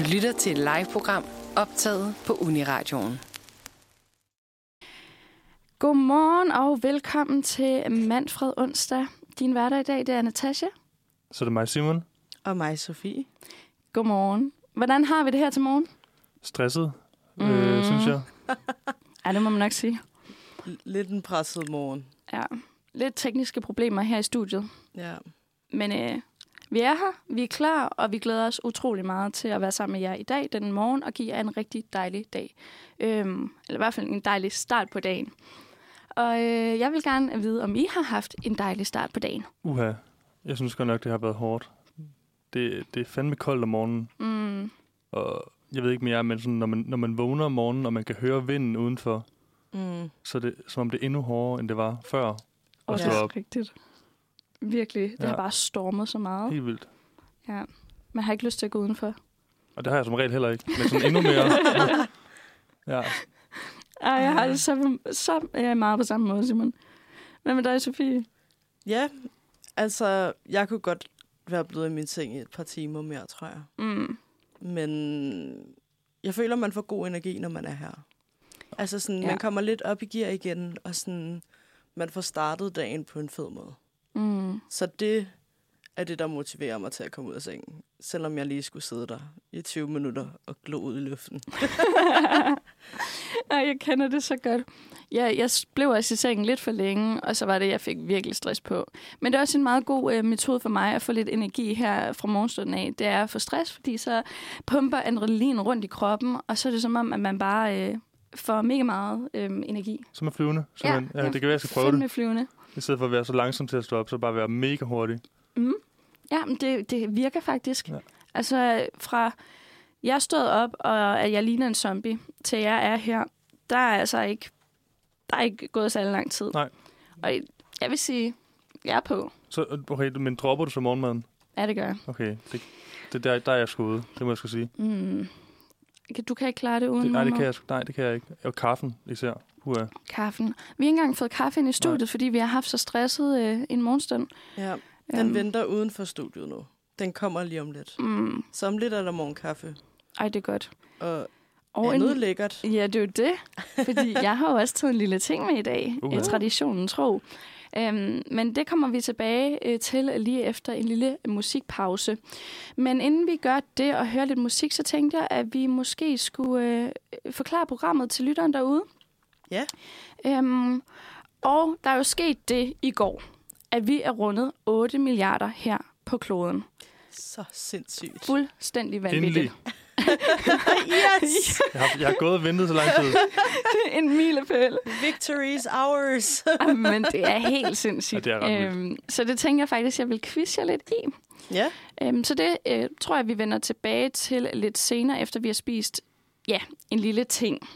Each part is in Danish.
Du lytter til et live-program optaget på Uniradioen. Godmorgen og velkommen til Manfred Onsdag. Din hverdag i dag, det er Natasha. Så er det mig, Simon. Og mig, Sofie. Godmorgen. Hvordan har vi det her til morgen? Stresset, mm. Mm. øh, synes jeg. Ja, det må man nok sige. L- lidt en presset morgen. Ja. Lidt tekniske problemer her i studiet. Ja. Men øh, vi er her, vi er klar, og vi glæder os utrolig meget til at være sammen med jer i dag, den morgen, og give jer en rigtig dejlig dag. Øhm, eller i hvert fald en dejlig start på dagen. Og øh, jeg vil gerne vide, om I har haft en dejlig start på dagen. Uha, jeg synes godt nok, det har været hårdt. Det, det er fandme koldt om morgenen, Mm, og jeg ved ikke mere, men sådan, når, man, når man vågner om morgenen, og man kan høre vinden udenfor, Mm. så er det som om det er endnu hårdere, end det var før. og Og det stå er rigtigt. Virkelig. Det Ja. har bare stormet så meget. Helt vildt. Ja. Man har ikke lyst til at gå udenfor. Og det har jeg som regel heller ikke. Men sådan endnu mere. ja, Ej, jeg har det så, så øh, meget på samme måde, Simon. Hvad med dig, Sofie? Ja, altså, jeg kunne godt være blevet i min seng i et par timer mere, tror jeg. Mm. Men jeg føler, man får god energi, når man er her. Altså sådan, ja. man kommer lidt op i gear igen, og sådan, man får startet dagen på en fed måde. Mm. Så det er det, der motiverer mig til at komme ud af sengen. Selvom jeg lige skulle sidde der i 20 minutter og glo ud i luften. Ej, jeg kender det så godt. Jeg, jeg blev også i sengen lidt for længe, og så var det, jeg fik virkelig stress på. Men det er også en meget god øh, metode for mig at få lidt energi her fra morgenstunden af. Det er at få stress, fordi så pumper adrenalin rundt i kroppen, og så er det som om, at man bare øh, får mega meget øh, energi. som er flyvende. simpelthen. ja, det kan være, jeg skal prøve det. flyvende. I stedet for at være så langsom til at stå op, så bare være mega hurtig. Mm. Ja, men det, det virker faktisk. Ja. Altså fra jeg stod op, og at jeg ligner en zombie, til jeg er her, der er altså ikke, der er ikke gået særlig lang tid. Nej. Og jeg vil sige, jeg er på. Så, okay, men dropper du så morgenmaden? Ja, det gør jeg. Okay, det, det der, der er jeg sgu ude. Det må jeg skulle sige. Mm. Du kan ikke klare det uden Det, nej, det kan jeg, sgu- nej, det kan jeg ikke. Og kaffen især. Uha. Kaffen. Vi har ikke engang fået kaffe ind i studiet, Nej. fordi vi har haft så stresset øh, en morgenstund. Ja, den Øhm, venter uden for studiet nu. Den kommer lige om lidt. Mm. Så om lidt er der morgenkaffe. Ej, det er godt. Og, Og andet lækkert. Ja, det er jo det. Fordi jeg har jo også taget en lille ting med i dag. Uh. Uh. Traditionen tro. Um, men det kommer vi tilbage uh, til lige efter en lille musikpause. Men inden vi gør det og hører lidt musik, så tænkte jeg, at vi måske skulle uh, forklare programmet til lytteren derude. Ja. Um, og der er jo sket det i går, at vi er rundet 8 milliarder her på kloden. Så sindssygt. Fuldstændig vanvittigt. Endelig. Yes! Jeg har, jeg har gået og ventet så lang tid. en milepæl. Victory's ours. Men det er helt sindssygt. Ja, det er øhm, så det tænker jeg faktisk, jeg vil quizze jer lidt i. ja. Øhm, så det øh, tror jeg, vi vender tilbage til lidt senere, efter vi har spist ja, en lille ting.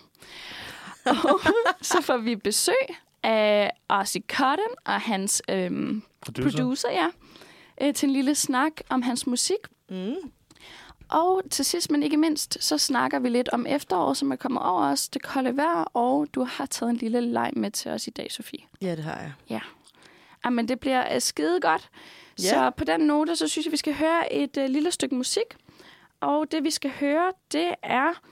Og så får vi besøg af Ozzy Cotton og hans øhm, Producer. producer, ja, øh, til en lille snak om hans musik. Mm. Og til sidst, men ikke mindst, så snakker vi lidt om efteråret, som er kommet over os, det kolde vejr, og du har taget en lille leg med til os i dag, Sofie. Ja, det har jeg. Jamen, det bliver uh, skide godt. Ja. Så på den note, så synes jeg, vi skal høre et uh, lille stykke musik. Og det, vi skal høre, det er...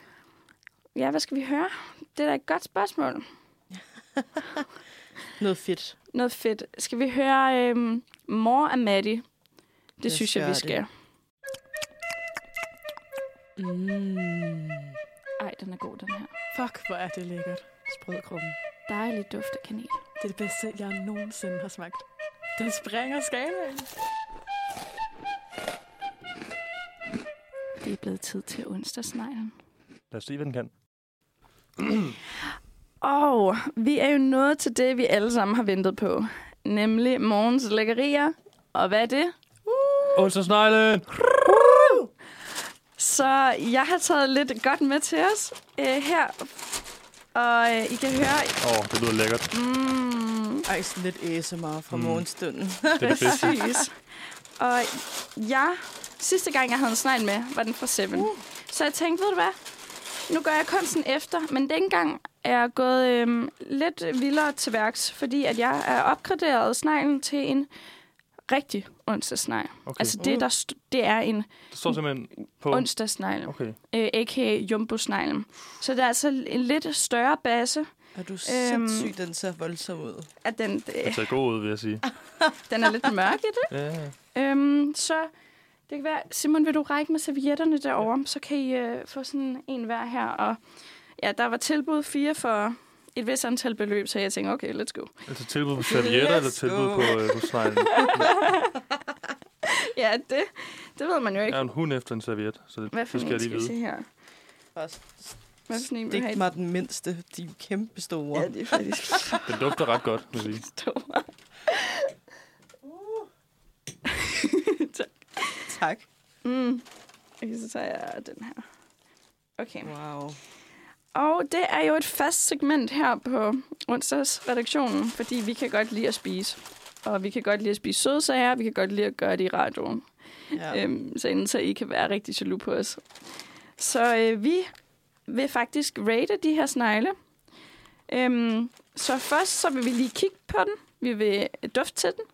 Ja, hvad skal vi høre? Det er da et godt spørgsmål. Noget fedt. Noget fedt. Skal vi høre øhm, More af Maddie? Det os synes jeg, vi skal. Mm. Ej, den er god, den her. Fuck, hvor er det lækkert. Sprødkruppen. Dejlig duft af kanel. Det er det bedste, jeg nogensinde har smagt. Den springer skalaen. Det er blevet tid til onsdagsneglen. Lad os se, hvad den kan. Og vi er jo nået til det, vi alle sammen har ventet på. Nemlig morgens lækkerier. Og hvad er det? Onsdagsneglen! Så jeg har taget lidt godt med til os øh, her. Og øh, I kan høre... Åh, oh, det lyder lækkert. Mm, Ej, sådan lidt ASMR fra Mm. morgenstunden. Det er præcis. Og jeg... Sidste gang, jeg havde en snegl med, var den fra Seven. Uh. Så jeg tænkte, ved du hvad? Nu gør jeg kunsten efter, men dengang er jeg gået øhm, lidt vildere til værks, fordi at jeg er opgraderet sneglen til en rigtig onsdagsnegl. Okay. Altså det, der st- det er en det står simpelthen på... onsdagsnegl, Okay. øh, a.k.a. jumbo-sneglen. Så der er altså en lidt større base, Er du Øhm. sindssyg, den ser voldsom ud. at den, Det øh, ser god ud, vil jeg sige. den er lidt mørk i det. Ja, ja. Øhm, så det kan være, Simon, vil du række med servietterne derovre? Så kan I øh, få sådan en hver her. Og ja, der var tilbud fire for et vis antal beløb, så jeg tænkte, okay, let's go. Altså tilbud på servietter, eller tilbud go. på, øh, på sneglen. Ja, det, det ved man jo Jeg ikke. er en hund efter en serviet, så det, Hvad for det skal jeg skal lige vide. se her? Hvad for en vil have? mig den mindste. De er kæmpe store. Ja, det er faktisk Den dufter ret godt, vil jeg sige. store. Tak. Mm. Okay, så tager jeg den her. Okay. Wow. Og det er jo et fast segment her på onsdagsredaktionen, fordi vi kan godt lide at spise. Og vi kan godt lide at spise sødsager, vi kan godt lide at gøre det i radioen. Ja. Øhm, så inden så I kan være rigtig jaloux på os. Så øh, vi vil faktisk rate de her snegle. Øhm, så først så vil vi lige kigge på den. Vi vil dufte til den,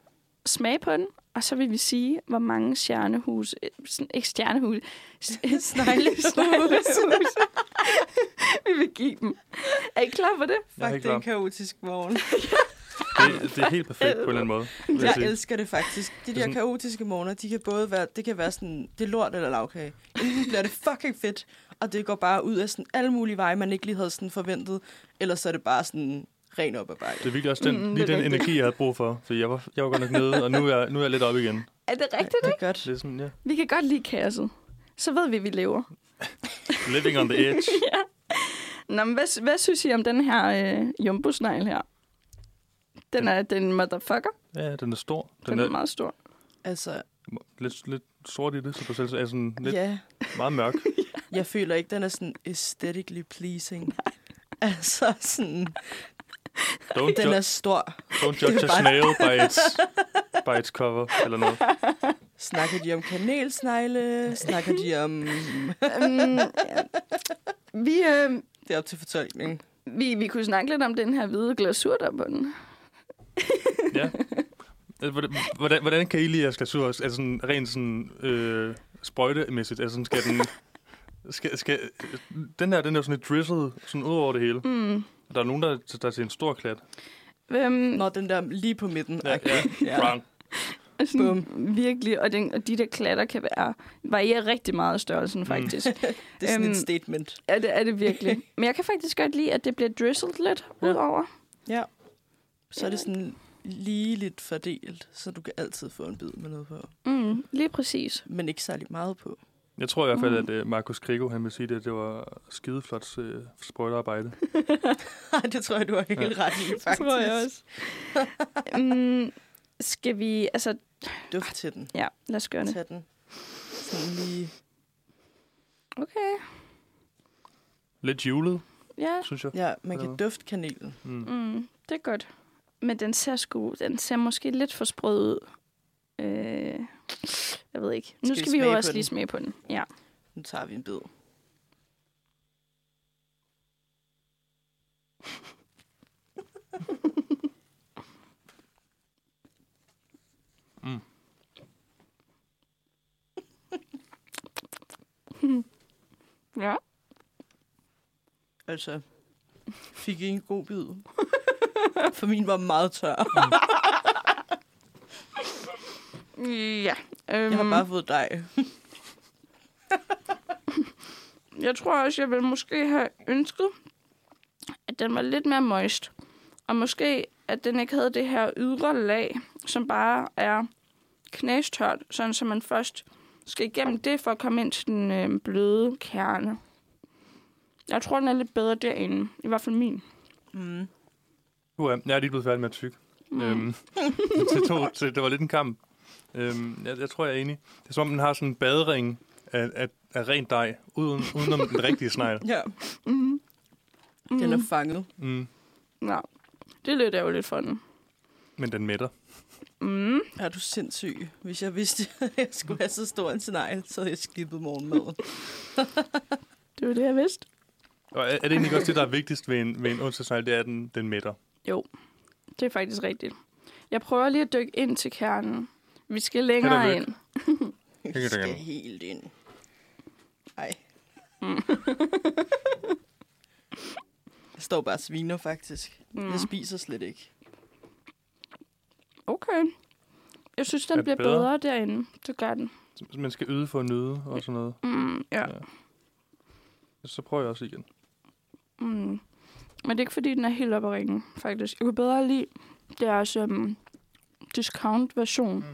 smage på den, og så vil vi sige, hvor mange stjernehus, øh, sådan- ikke stjernehus, Sneglehus. sneglehus vi vil give dem. Er I klar på det? Jeg Fuck, helt det er en kaotisk vogn. Det, det er helt perfekt på en eller anden måde. jeg Jeg sige. elsker det faktisk. De er der kaotiske morgener, de kan både være, det kan være sådan, det er lort eller lavkage. Enten bliver det fucking fedt, og det går bare ud af sådan alle mulige veje, man ikke lige havde sådan forventet, eller så er det bare sådan ren op ad bakke. Det er virkelig også den, Mm, lige den rigtigt. energi, jeg havde brug for. For jeg var, jeg var godt nok nede, og nu er, jeg, nu er jeg lidt oppe igen. Er det rigtigt? Det er godt. Det er sådan, ja. Vi kan godt lide kaoset. Så ved vi, at vi lever. Living on the edge. Nå, men hvad, hvad synes I om den her øh, jumbo-snegl her? Den er den motherfucker. Ja, den er stor. Den, Den er er meget stor. Altså, lidt, lidt sort i det, så du selv er sådan lidt ja, meget mørk. jeg føler ikke, den er sådan aesthetically pleasing. Altså sådan, Don't, den er stor. don't judge a snail by its, by its cover, eller noget. Snakker de om kanelsnegle? Snakker de om... um, ja. vi, øh, Det er op til fortolkning. vi, vi kunne snakke lidt om den her hvide glasur der på den. Ja. Altså, Hvordan, hvordan, hvordan kan I lide at glasur? Altså sådan, rent sådan, øh, sprøjtemæssigt? Altså sådan, skal den... Skal, skal, den her, den er sådan lidt drizzled, sådan ud over det hele. Mm. Der er nogen, der, der er til en stor klat. Øhm, Når den der lige på midten. Ja, ja. ja. Wrong. sådan, virkelig, og, den, og de der klatter kan være, variere rigtig meget i størrelsen, faktisk. Mm. Det er sådan Øhm, et statement. er, det, er det virkelig. Men jeg kan faktisk godt lide, at det bliver drizzled lidt Ja. ja. udover. Ja. Så er det sådan lige lidt fordelt, så du kan altid få en bid med noget på. Mm, lige præcis. Men ikke særlig meget på. Jeg tror i hvert fald, Mm. at uh, Markus Krigo, han vil sige det, at det var skideflot uh, sprøjtearbejde. det tror jeg, du har helt ret i, faktisk. tror jeg også. mm, skal vi, altså, Duft til den. ja, lad os gøre det. Tag den. Sådan lige... Okay, Lidt julet, ja, synes jeg. Ja, man kan Ja. dufte kanelen. Mm. mm, det er godt. Men den ser sgu, den ser måske lidt for sprød ud. Øh, jeg ved ikke. Nu Skal vi skal vi jo smage også lige smage på den. Ja. Nu tager vi en bid. Mm. Ja. Altså, fik I en god bid? For min var meget tør. Ja. Øhm, Jeg har bare fået dig. Jeg tror også, jeg ville måske have ønsket, at den var lidt mere moist. Og måske, at den ikke havde det her ydre lag, som bare er knastørt, sådan så man først skal igennem det for at komme ind til den øh, bløde kerne. Jeg tror, den er lidt bedre derinde. I hvert fald min. Mm. Uh, jeg er lige blevet færdig med at tykke. Mm. Øhm, det, tog, så det var lidt en kamp. Øhm, jeg, jeg tror, jeg er enig. Det er som om, den har sådan en badring af, af, af rent dej, uden, udenom den rigtige snegl. Ja, Mm. den er Mm. fanget. Mm. Ja. Det er lidt ærgerligt for den. Men den mætter. Mm. Er du sindssyg? Hvis jeg vidste, at jeg skulle have så stor en snegl, så havde jeg skippet morgenmaden. Det var det, jeg vidste. Og er, er det egentlig også det, der er vigtigst ved en, ved en onsdagsnegl, det er, at den, den mætter? Det er faktisk rigtigt. Jeg prøver lige at dykke ind til kernen. Vi skal længere ind. Vi det skal helt ind. Ej. Mm. Jeg står bare og sviner, faktisk. Mm. Jeg spiser slet ikke. Okay. Jeg synes, den Er bliver bedre? bedre derinde. Det gør den. Man skal yde for at nyde og sådan noget. Mm, ja. Ja. Så prøver jeg også igen. Mm. Men det er ikke, fordi den er helt oppe at ringe, faktisk. Jeg kunne bedre lide deres um, discount-version mm.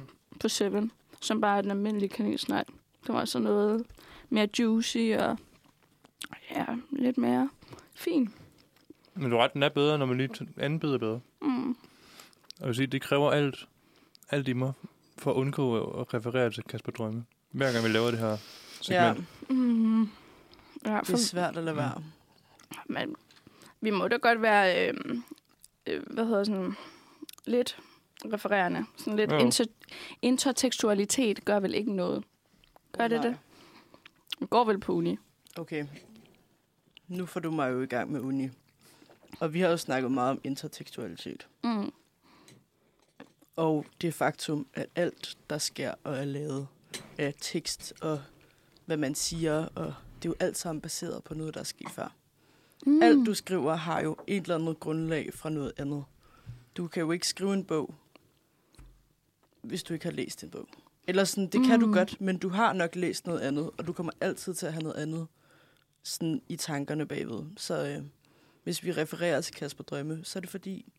På 7, som bare er den almindelige kanelsnegl. Det var så noget mere juicy og ja, lidt mere fin. Men du er ret, den er bedre, når man lige t- anden bid er bedre. Mm. Og jeg vil sige, det kræver alt, alt i mig for at undgå at- referere til Kasper Drømme. Hver gang vi laver det her Ja, segment. Mm. Ja, det er svært at lade være. Men vi må da godt være, øh, øh, hvad hedder sådan, lidt refererende. Sådan lidt Jo. inter, intertekstualitet gør vel ikke noget. Gør det Nej. det? Det går vel på uni. Okay. Nu får du mig jo i gang med uni. Og vi har jo snakket meget om intertekstualitet. Mm. Og det faktum, at alt, der sker og er lavet af tekst og hvad man siger, og det er jo alt sammen baseret på noget, der er sket før. Mm. Alt, du skriver, har jo et eller andet grundlag fra noget andet. Du kan jo ikke skrive en bog, hvis du ikke har læst en bog. Eller sådan, det kan Mm. du godt, men du har nok læst noget andet, og du kommer altid til at have noget andet sådan i tankerne bagved. Så øh, hvis vi refererer til Kasper Drømme, så er det fordi,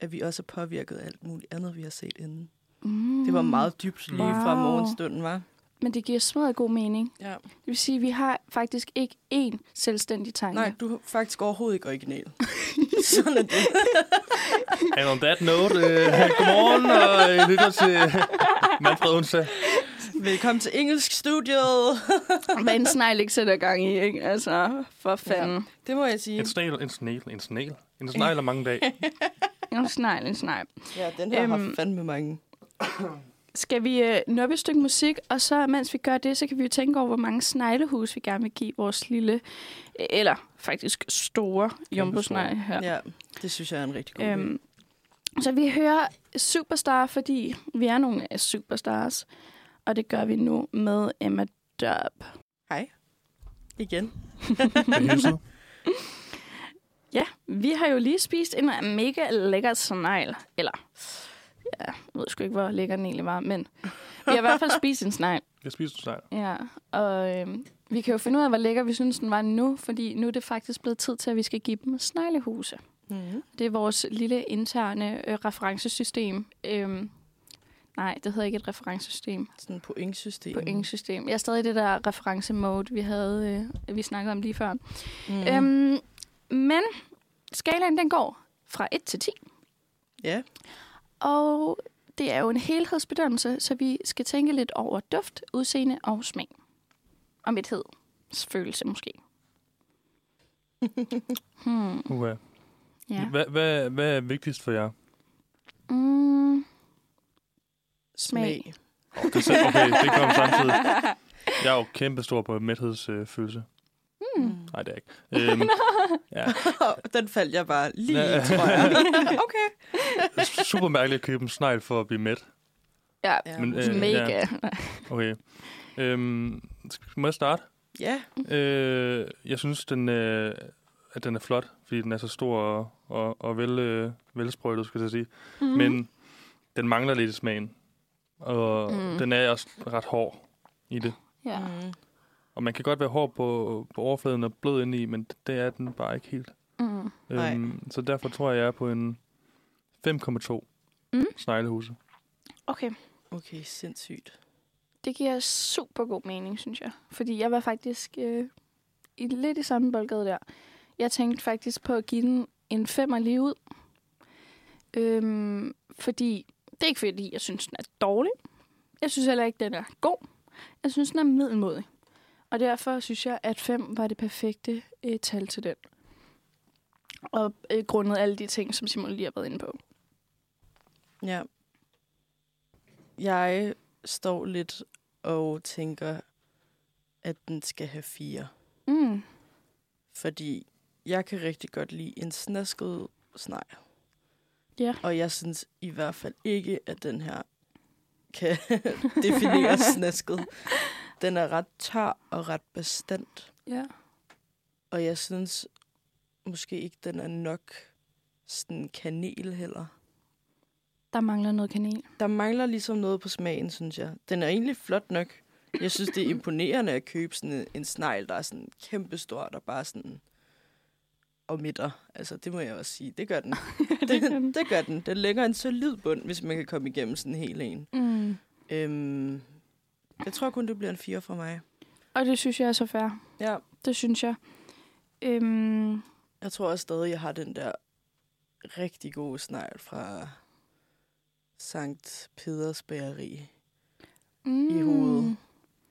at vi også er påvirket af alt muligt andet, vi har set inden. Mm. Det var meget dybt lige fra Wow. morgenstunden, var. Men det giver smadret god mening. Ja. Det vil sige, at vi har faktisk ikke én selvstændig tanke. Nej, du er faktisk overhovedet ikke original. Sådan er det. And on that note, uh, godmorgen og uh, lytter til Manfred Onsdag. Velkommen til engelsk studiet. Hvad en snegl ikke sætter gang i, ikke? Altså, for fanden. Det må jeg sige. En snegl, en snegl, en snegl. En snegl er mange dage. Ja. En snegl, en snegl. Ja, den her har Øhm, fandme mange. Skal vi øh, nuppe et stykke musik, og så mens vi gør det, så kan vi jo tænke over, hvor mange sneglehus vi gerne vil give vores lille, øh, eller faktisk store jumbo-snegle her. Ja, det synes jeg er en rigtig god idé. Øhm, så vi hører Superstar, fordi vi er nogle af superstars, og det gør vi nu med Emma Dub. Hej. Igen. Ja, vi har jo lige spist en mega lækker snegl. Eller, ja, jeg ved sgu ikke, hvor lækker den egentlig var, men vi har i hvert fald spist en snegl. Jeg spiser en snegl. Ja, og øhm, vi kan jo finde ud af, hvor lækker vi synes, den var nu, fordi nu er det faktisk blevet tid til, at vi skal give dem sneglehuse. Mm-hmm. Det er vores lille interne øh, referencesystem. Øhm, nej, det hedder ikke et referencesystem. Sådan et pointsystem. Pointsystem. Jeg er stadig i det der referencemode, vi havde, øh, vi snakkede om lige før. Mm. Mm. Øhm, men skalaen, den går fra 1 til 10. Ja. Og det er jo en helhedsbedømmelse, så vi skal tænke lidt over duft, udseende og smag. Og følelse måske. hmm, Okay. ja. Hvad, hvad, hvad er vigtigst for jer? Mm, Smag. Det er så- okay, det kommer samtidig. Jeg er jo kæmpe stor på mæthedsfølelse. Hmm. Nej, det er ikke. Øhm, ja. Den faldt jeg bare lige Ja. tror jeg. okay. Super mærkeligt at købe en snegl for at blive mæt. Ja, Ja, Men, øh, mega. Okay. Øhm, skal- må jeg starte? Ja. Øh, jeg synes, den, øh, at den er flot, fordi den er så stor og, og, og vel, øh, velsprøjtet, skal jeg sige. Mm. Mm. Men den mangler lidt i smagen. Og Mm. mm. den er også ret hård i det. Ja. Mm. Og man kan godt være hård på, på overfladen og blød indeni, men det er den bare ikke helt. Mm. Øhm, så derfor tror jeg, jeg er på en 5,2 Mm. sneglehuse. Okay. Okay, sindssygt. Det giver super god mening, synes jeg. Fordi jeg var faktisk øh, i lidt i samme boldgade der. Jeg tænkte faktisk på at give den en femmer lige ud. Øhm, fordi, det er ikke fordi, jeg synes, den er dårlig. Jeg synes heller ikke, den er god. Jeg synes, den er middelmodig. Og derfor synes jeg, at 5 var det perfekte øh, tal til den. Og øh, grundet alle de ting, som Simon lige har været inde på. Ja. Jeg står lidt og tænker, at den skal have fire. Mm. Fordi jeg kan rigtig godt lide en snasket snegl. Ja. Og jeg synes i hvert fald ikke, at den her kan definere snasket. Den er ret tør og ret bestandt. Ja. Og jeg synes måske ikke, den er nok sådan kanel heller. Der mangler noget kanel. Der mangler ligesom noget på smagen, synes jeg. Den er egentlig flot nok. Jeg synes, det er imponerende at købe sådan en, en snegl, der er sådan kæmpestor, der bare sådan og midter. Altså, det må jeg også sige. Det gør den. det, det gør den. Den lægger en solid bund, hvis man kan komme igennem sådan en hel en. Mm. Øhm, jeg tror kun, det bliver en 4 for mig. Og det synes jeg er så fair. Ja. Det synes jeg. Øhm, Jeg tror også stadig, jeg har den der rigtig gode snegl fra Sankt Peders Bageri. mm. I hovedet.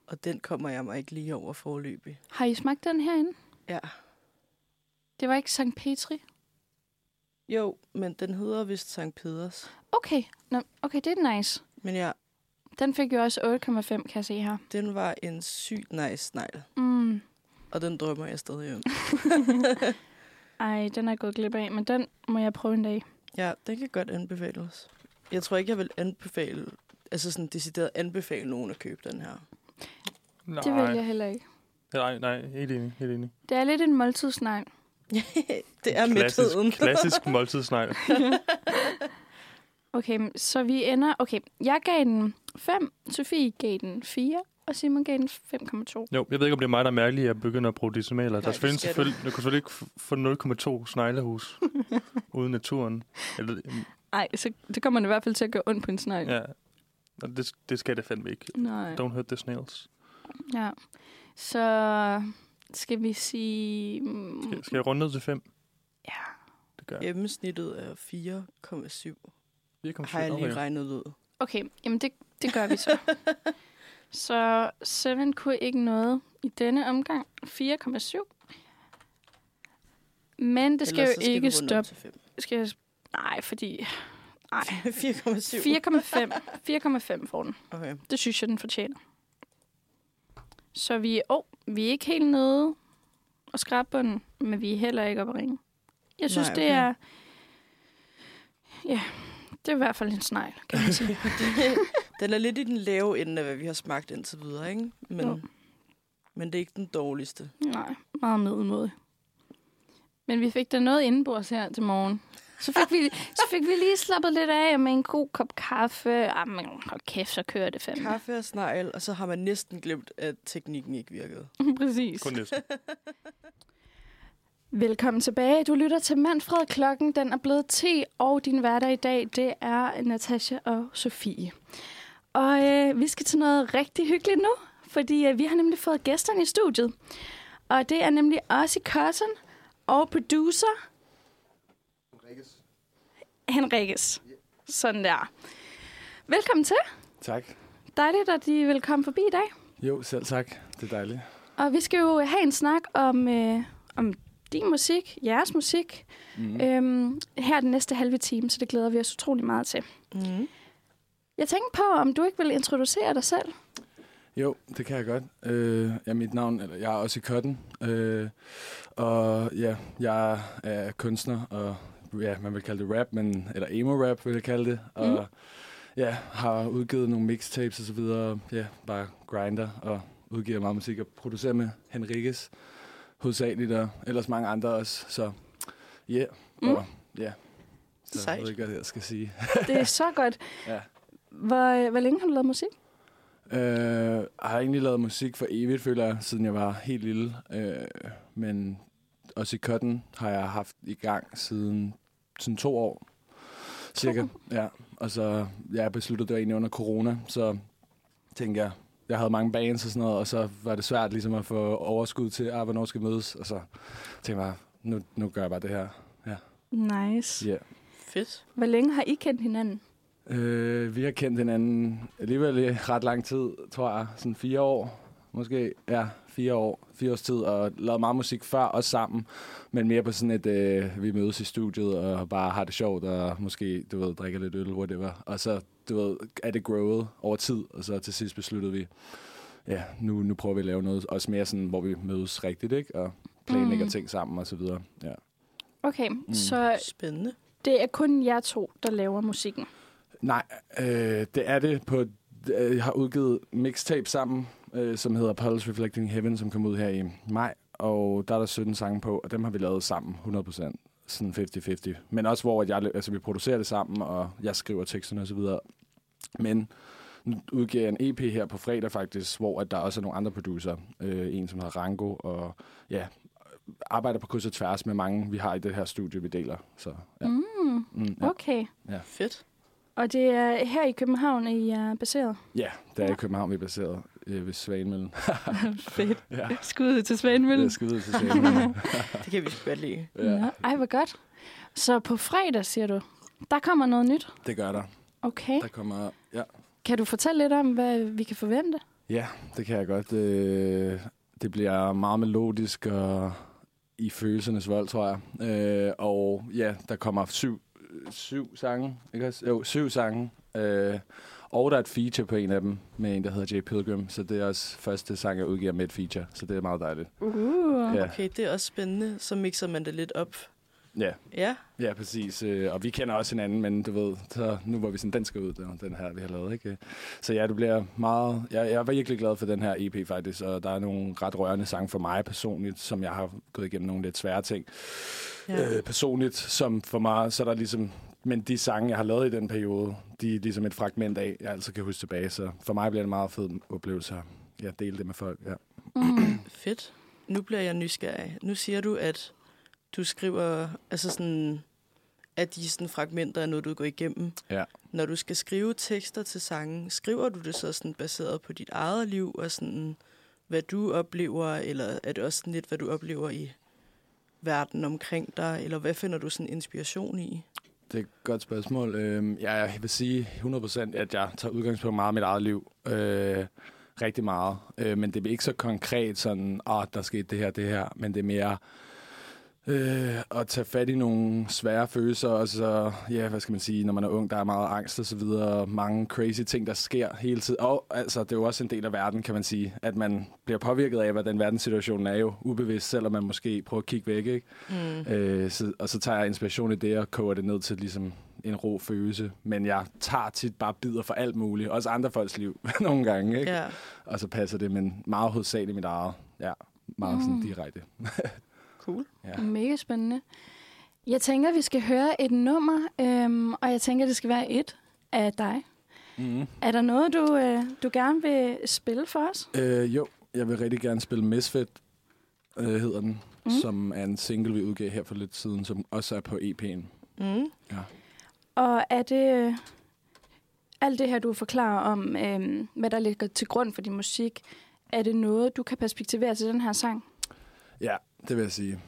Og den kommer jeg mig ikke lige over forløbig. Har I smagt den herinde? Ja. Det var ikke St. Petri? Jo, men den hedder vist Sankt Peders. Okay. Nå, okay, det er nice. Men ja, Den fik jo også 8,5, kan jeg se her. den var en sygt nice snegl. Mm. Og den drømmer jeg stadig om. Ej, den er jeg gået glip af, men den må jeg prøve en dag. Ja, den kan godt anbefales. Jeg tror ikke, jeg vil anbefale, altså sådan decideret anbefale nogen at købe den her. Nej. Det vil jeg heller ikke. Nej, nej, helt enig, helt enig. Det er lidt en måltidsnegl. det er klassisk, midtheden. klassisk måltidsnegl. Okay, så vi ender... Okay, jeg gav den 5, Sofie gav den 4, og Simon gav den 5,2. Jo, jeg ved ikke, om det er mig, der er mærkelig, at jeg begynder at bruge decimaler. Nej, der det findes skal du. selvfølgelig, du kan selvfølgelig ikke få 0,2 sneglehus uden naturen. Eller, Nej, så det kommer det i hvert fald til at gøre ondt på en snegl. ja, og det, det skal det fandme ikke. Nej. Don't hurt the snails. Ja. Så skal vi sige... Skal, skal jeg runde ned til 5? Ja. Det gør jeg. Gennemsnittet er 4,7. 4,7. Har jeg lige Okay. regnet ud. Okay, jamen det, det gør vi så. så 7 kunne ikke noget i denne omgang. 4,7. Men det skal Ellers jo skal ikke stoppe. Skal jeg... Nej, fordi... Nej. 4,7. 4,5. 4,5 får den. Okay. Det synes jeg, den fortjener. Så vi, oh, vi er ikke helt nede og skrabbunden, men vi er heller ikke oppe at ringe. Jeg synes, Nej, det okay. er... Ja, det er i hvert fald en snegl, kan man sige. Den er lidt i den lave ende af, hvad vi har smagt indtil videre, ikke? Men, Jo. men det er ikke den dårligste. Nej, meget middelmåde. Men vi fik da noget indenbords her til morgen. Så fik, vi, så fik vi lige slappet lidt af med en god kop kaffe. Ah, men hold kæft, så kører det fandme. Kaffe og snegl, og så har man næsten glemt, at teknikken ikke virkede. Præcis. Kun næsten. Velkommen tilbage. Du lytter til Manfred. Klokken den er blevet 10, og din hverdag i dag, det er Natasha og Sofie. Og øh, vi skal til noget rigtig hyggeligt nu, fordi øh, vi har nemlig fået gæsterne i studiet. Og det er nemlig Ossie Cotton og producer Henriques. Sådan der. Velkommen til. Tak. Dejligt, at I vil komme forbi i dag. Jo, selv tak. Det er dejligt. Og vi skal jo have en snak om, øh, om din musik, jeres musik, Mm. øhm, her den næste halve time, så det glæder vi os utrolig meget til. Mm. Jeg tænkte på, om du ikke vil introducere dig selv. Jo, det kan jeg godt. Øh, ja, mit navn, eller jeg er også i Cotton. Øh, og ja, jeg er kunstner, og ja, man vil kalde det rap, men, eller emo-rap vil jeg kalde det. Og Mhm. ja, har udgivet nogle mixtapes og så videre. Ja, bare grinder og udgiver meget musik og producerer med Henriques hovedsageligt, og ellers mange andre også. Så ja, yeah, Mm. og ja. Så Sejt. jeg ved ikke, hvad jeg skal sige. Det er så godt. Ja. Hvor, hvor længe har du lavet musik? Øh, jeg har egentlig lavet musik for evigt, føler jeg, siden jeg var helt lille. Øh, men også i Cotton har jeg haft i gang siden sådan to år. Cirka, ja. Og så jeg besluttede det egentlig under corona, så tænkte jeg, jeg havde mange bands og sådan noget, og så var det svært ligesom at få overskud til, ah, hvornår skal vi mødes, og så tænkte jeg, nu, nu gør jeg bare det her. Nice. Yeah. Fedt. Hvor længe har I kendt hinanden? Øh, vi har kendt hinanden alligevel i ret lang tid, tror jeg. Sådan fire år, måske. Ja, fire år. Fire års tid, og lavet meget musik før, også sammen. Men mere på sådan et, øh, vi mødes i studiet og bare har det sjovt, og måske, du ved, drikker lidt øl, whatever. Og så, du ved, er det growet over tid, og så til sidst besluttede vi, ja, nu, nu prøver vi at lave noget, også mere sådan, hvor vi mødes rigtigt, ikke? Og planlægger Mm. ting sammen og så videre. Ja. Okay, mm. så Spændende. det er kun jer to, der laver musikken. Nej, øh, det er det på øh, jeg har udgivet mixtape sammen, øh, som hedder Pulse Reflecting Heaven, som kom ud her i maj. Og der er der 17 sange på, og dem har vi lavet sammen 100%. Sådan 50-50. Men også hvor at jeg, altså, vi producerer det sammen, og jeg skriver teksterne osv. Men nu udgiver jeg en EP her på fredag faktisk, hvor at der også er nogle andre producer. Øh, en, som hedder Rango, og ja, arbejder på kryds og tværs med mange, vi har i det her studie, vi deler. Så, ja. Mm, Mm, ja. okay. Fedt. Og det er her i København, I er baseret? ja, der er i København, vi er baseret øh, ved Svanemøllen. Fedt. ja, Skud til Svanemøllen. det skal ud til Svanemøllen. Det kan vi sgu godt lide. ja, Nå, ej, hvor godt. Så på fredag, siger du, der kommer noget nyt. det gør der. Okay. Der kommer, ja. Kan du fortælle lidt om, hvad vi kan forvente? Ja, det kan jeg godt. Øh, det bliver meget melodisk og i følelsernes vold, tror jeg. Øh, og ja, der kommer syv, syv sange, ikke også? Jo, syv sange. Øh, og der er et feature på en af dem, med en, der hedder J. Pilgrim. Så det er også første sang, jeg udgiver med et feature. Så det er meget dejligt. Uh. Ja, Okay, det er også spændende. Så mixer man det lidt op. ja, Ja, ja præcis. Øh, og vi kender også hinanden, men du ved, så nu hvor vi sådan, den skal ud, den, den her, vi har lavet. Ikke? Så ja, du bliver meget... Jeg, jeg er virkelig glad for den her EP faktisk, og der er nogle ret rørende sange for mig personligt, som jeg har gået igennem nogle lidt svære ting. ja. øh, personligt, som for mig, så er der ligesom... Men de sange, jeg har lavet i den periode, de er ligesom et fragment af, jeg altid kan huske tilbage. Så for mig bliver det en meget fed oplevelse at ja, dele det med folk. Ja. Mm. Fedt. Nu bliver jeg nysgerrig. Nu siger du, at du skriver, altså sådan, at de sådan fragmenter er noget, du går igennem. Ja. Når du skal skrive tekster til sange, skriver du det så sådan baseret på dit eget liv og sådan, hvad du oplever, eller er det også sådan lidt, hvad du oplever i verden omkring dig, eller hvad finder du sådan inspiration i? Det er et godt spørgsmål. Øh, jeg vil sige 100% at jeg tager udgangspunkt meget i mit eget liv. Øh, rigtig meget. Øh, men det er ikke så konkret sådan, at oh, der skete det her, det her. Men det er mere øh, at tage fat i nogle svære følelser. Og så, ja, hvad skal man sige, når man er ung, der er meget angst og så videre. Mange crazy ting, der sker hele tiden. Og altså, det er jo også en del af verden, kan man sige. At man bliver påvirket af, hvad den verdenssituation er jo ubevidst, selvom man måske prøver at kigge væk, ikke? Mm. Øh, så, og så tager jeg inspiration i det og koger det ned til ligesom en ro følelse. Men jeg tager tit bare bidder for alt muligt. Også andre folks liv nogle gange. Ikke? Ja, Og så passer det, men meget hovedsageligt mit eget. Ja, meget mm. sådan direkte. cool. Ja. Mega spændende. Jeg tænker, vi skal høre et nummer, øhm, og jeg tænker, det skal være et af dig. Mm. Er der noget, du, øh, du gerne vil spille for os? Øh, jo, jeg vil rigtig gerne spille Misfit, øh, hedder den. Mm. Som er en single, vi udgav her for lidt siden, som også er på EP'en. Mm. Og er det øh, alt det her, du forklarer om, øh, hvad der ligger til grund for din musik, er det noget, du kan perspektivere til den her sang? Ja, det vil jeg sige.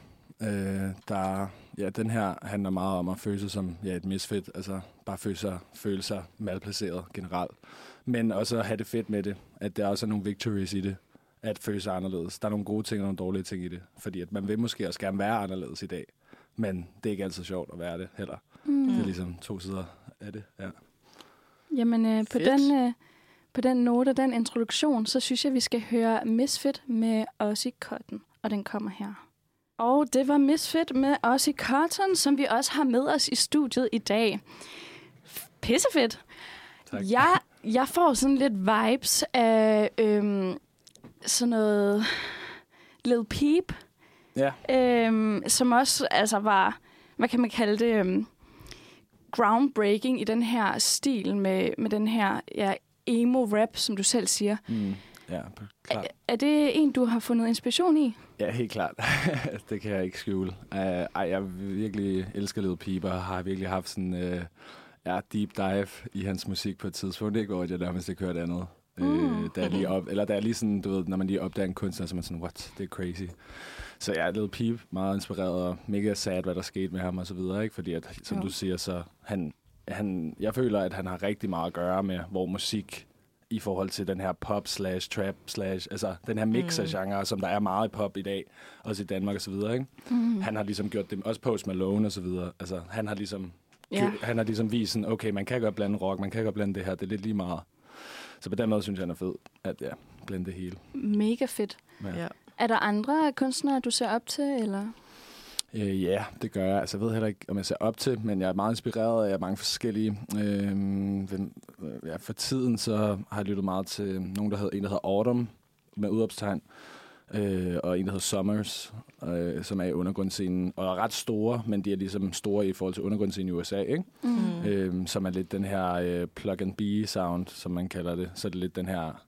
Øh, der, ja, den her handler meget om at føle sig som ja, et misfit, altså bare føle sig, føle sig malplaceret generelt. Men også at have det fedt med det, at der også er nogle victories i det, at føle sig anderledes. Der er nogle gode ting og nogle dårlige ting i det, fordi at man vil måske også gerne være anderledes i dag, men det er ikke altid sjovt at være det heller. Mm. Det er ligesom to sider af det, ja. Jamen, øh, på, Fedt. den, øh, på den note, den introduktion, så synes jeg, vi skal høre Misfit med Ozzy Cotton, og den kommer her. Og det var Misfit med Ozzy Cotton, som vi også har med os i studiet i dag. Pissefedt. Tak. Jeg, jeg får sådan lidt vibes af øhm, sådan noget Lil Peep, Ja, øhm, som også altså var, hvad kan man kalde det, øhm, groundbreaking i den her stil med, med den her ja, emo-rap, som du selv siger. mm. Ja klart. Er, er det en, du har fundet inspiration i? Ja, helt klart. det kan jeg ikke skjule. Uh, ej, jeg virkelig elsker Lil Peep, og har virkelig haft sådan uh, ja, deep dive i hans musik på et tidspunkt. Det går, at jeg nærmest ikke hørt andet. Mm. Mm. Da jeg lige op, eller da jeg lige sådan, du ved, når man lige opdager en kunstner, så er man sådan, what, det er crazy. Så ja, Lil Peep, meget inspireret, og mega sad, hvad der skete med ham og så videre, ikke? Fordi at, som Jo. du siger, så han, han, jeg føler, at han har rigtig meget at gøre med, hvor musik i forhold til den her pop slash trap slash, altså den her mix af Mm. genre, som der er meget i pop i dag, også i Danmark og så videre, ikke? Mm. Han har ligesom gjort det, også Post Malone og så videre, altså han har ligesom, Ja. han har ligesom vist sådan, okay, man kan godt blande rock, man kan godt blande det her, det er lidt lige meget. Så på den måde synes jeg, han er fed, at ja, blande det hele. Mega fedt. Ja. Ja. Er der andre kunstnere, du ser op til, eller? Øh, ja, det gør jeg. Altså, jeg ved heller ikke, om jeg ser op til, men jeg er meget inspireret af mange forskellige. Øh, hvem, øh, ja, for tiden så har jeg lyttet meget til nogen, der hedder, en, der hedder Autumn, med udopstegn, øh, og en, der hedder Summers, øh, som er i undergrundscenen, og er ret store, men de er ligesom store i forhold til undergrundscenen i USA, ikke? Mm. Øh, som er lidt den her øh, plug-and-be-sound, som man kalder det. Så er det lidt den her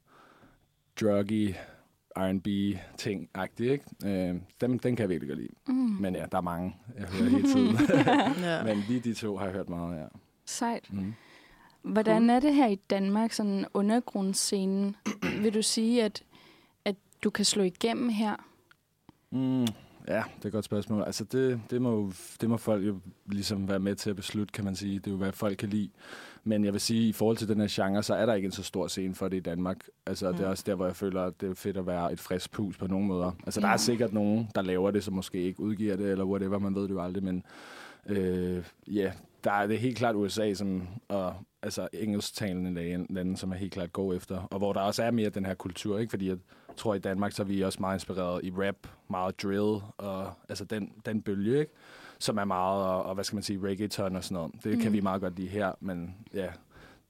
druggy R&B-ting-agtig, ikke? Øh, dem, den kan jeg virkelig godt lide. Mm. Men ja, der er mange, jeg hører hele tiden. Ja. Men lige de to har jeg hørt meget af. Sejt. Mm. Hvordan er det her i Danmark, sådan undergrundsscenen? Vil du sige, at, at du kan slå igennem her? Mm, ja, det er et godt spørgsmål. Altså, det, det, må, jo- det må folk jo ligesom være med til at beslutte, kan man sige. Det er jo, hvad folk kan lide. Men jeg vil sige, i forhold til den her genre, så er der ikke en så stor scene for det i Danmark. Altså, mm. det er Mm. også der, hvor jeg føler, at det er fedt at være et frisk pus på nogle måder. Altså, der er sikkert nogen, der laver det, som måske ikke udgiver det, eller whatever, man ved det jo aldrig. Men øh, ja, der er det helt klart USA, som, og, altså engelsktalende lande, lande, som er helt klart går efter. Og hvor der også er mere den her kultur, ikke? Fordi jeg tror, i Danmark, så er vi også meget inspireret i rap, meget drill, og altså den, den bølge, ikke? Som er meget, og, og hvad skal man sige, reggaeton og sådan noget. Det mm. kan vi meget godt lide her, men ja,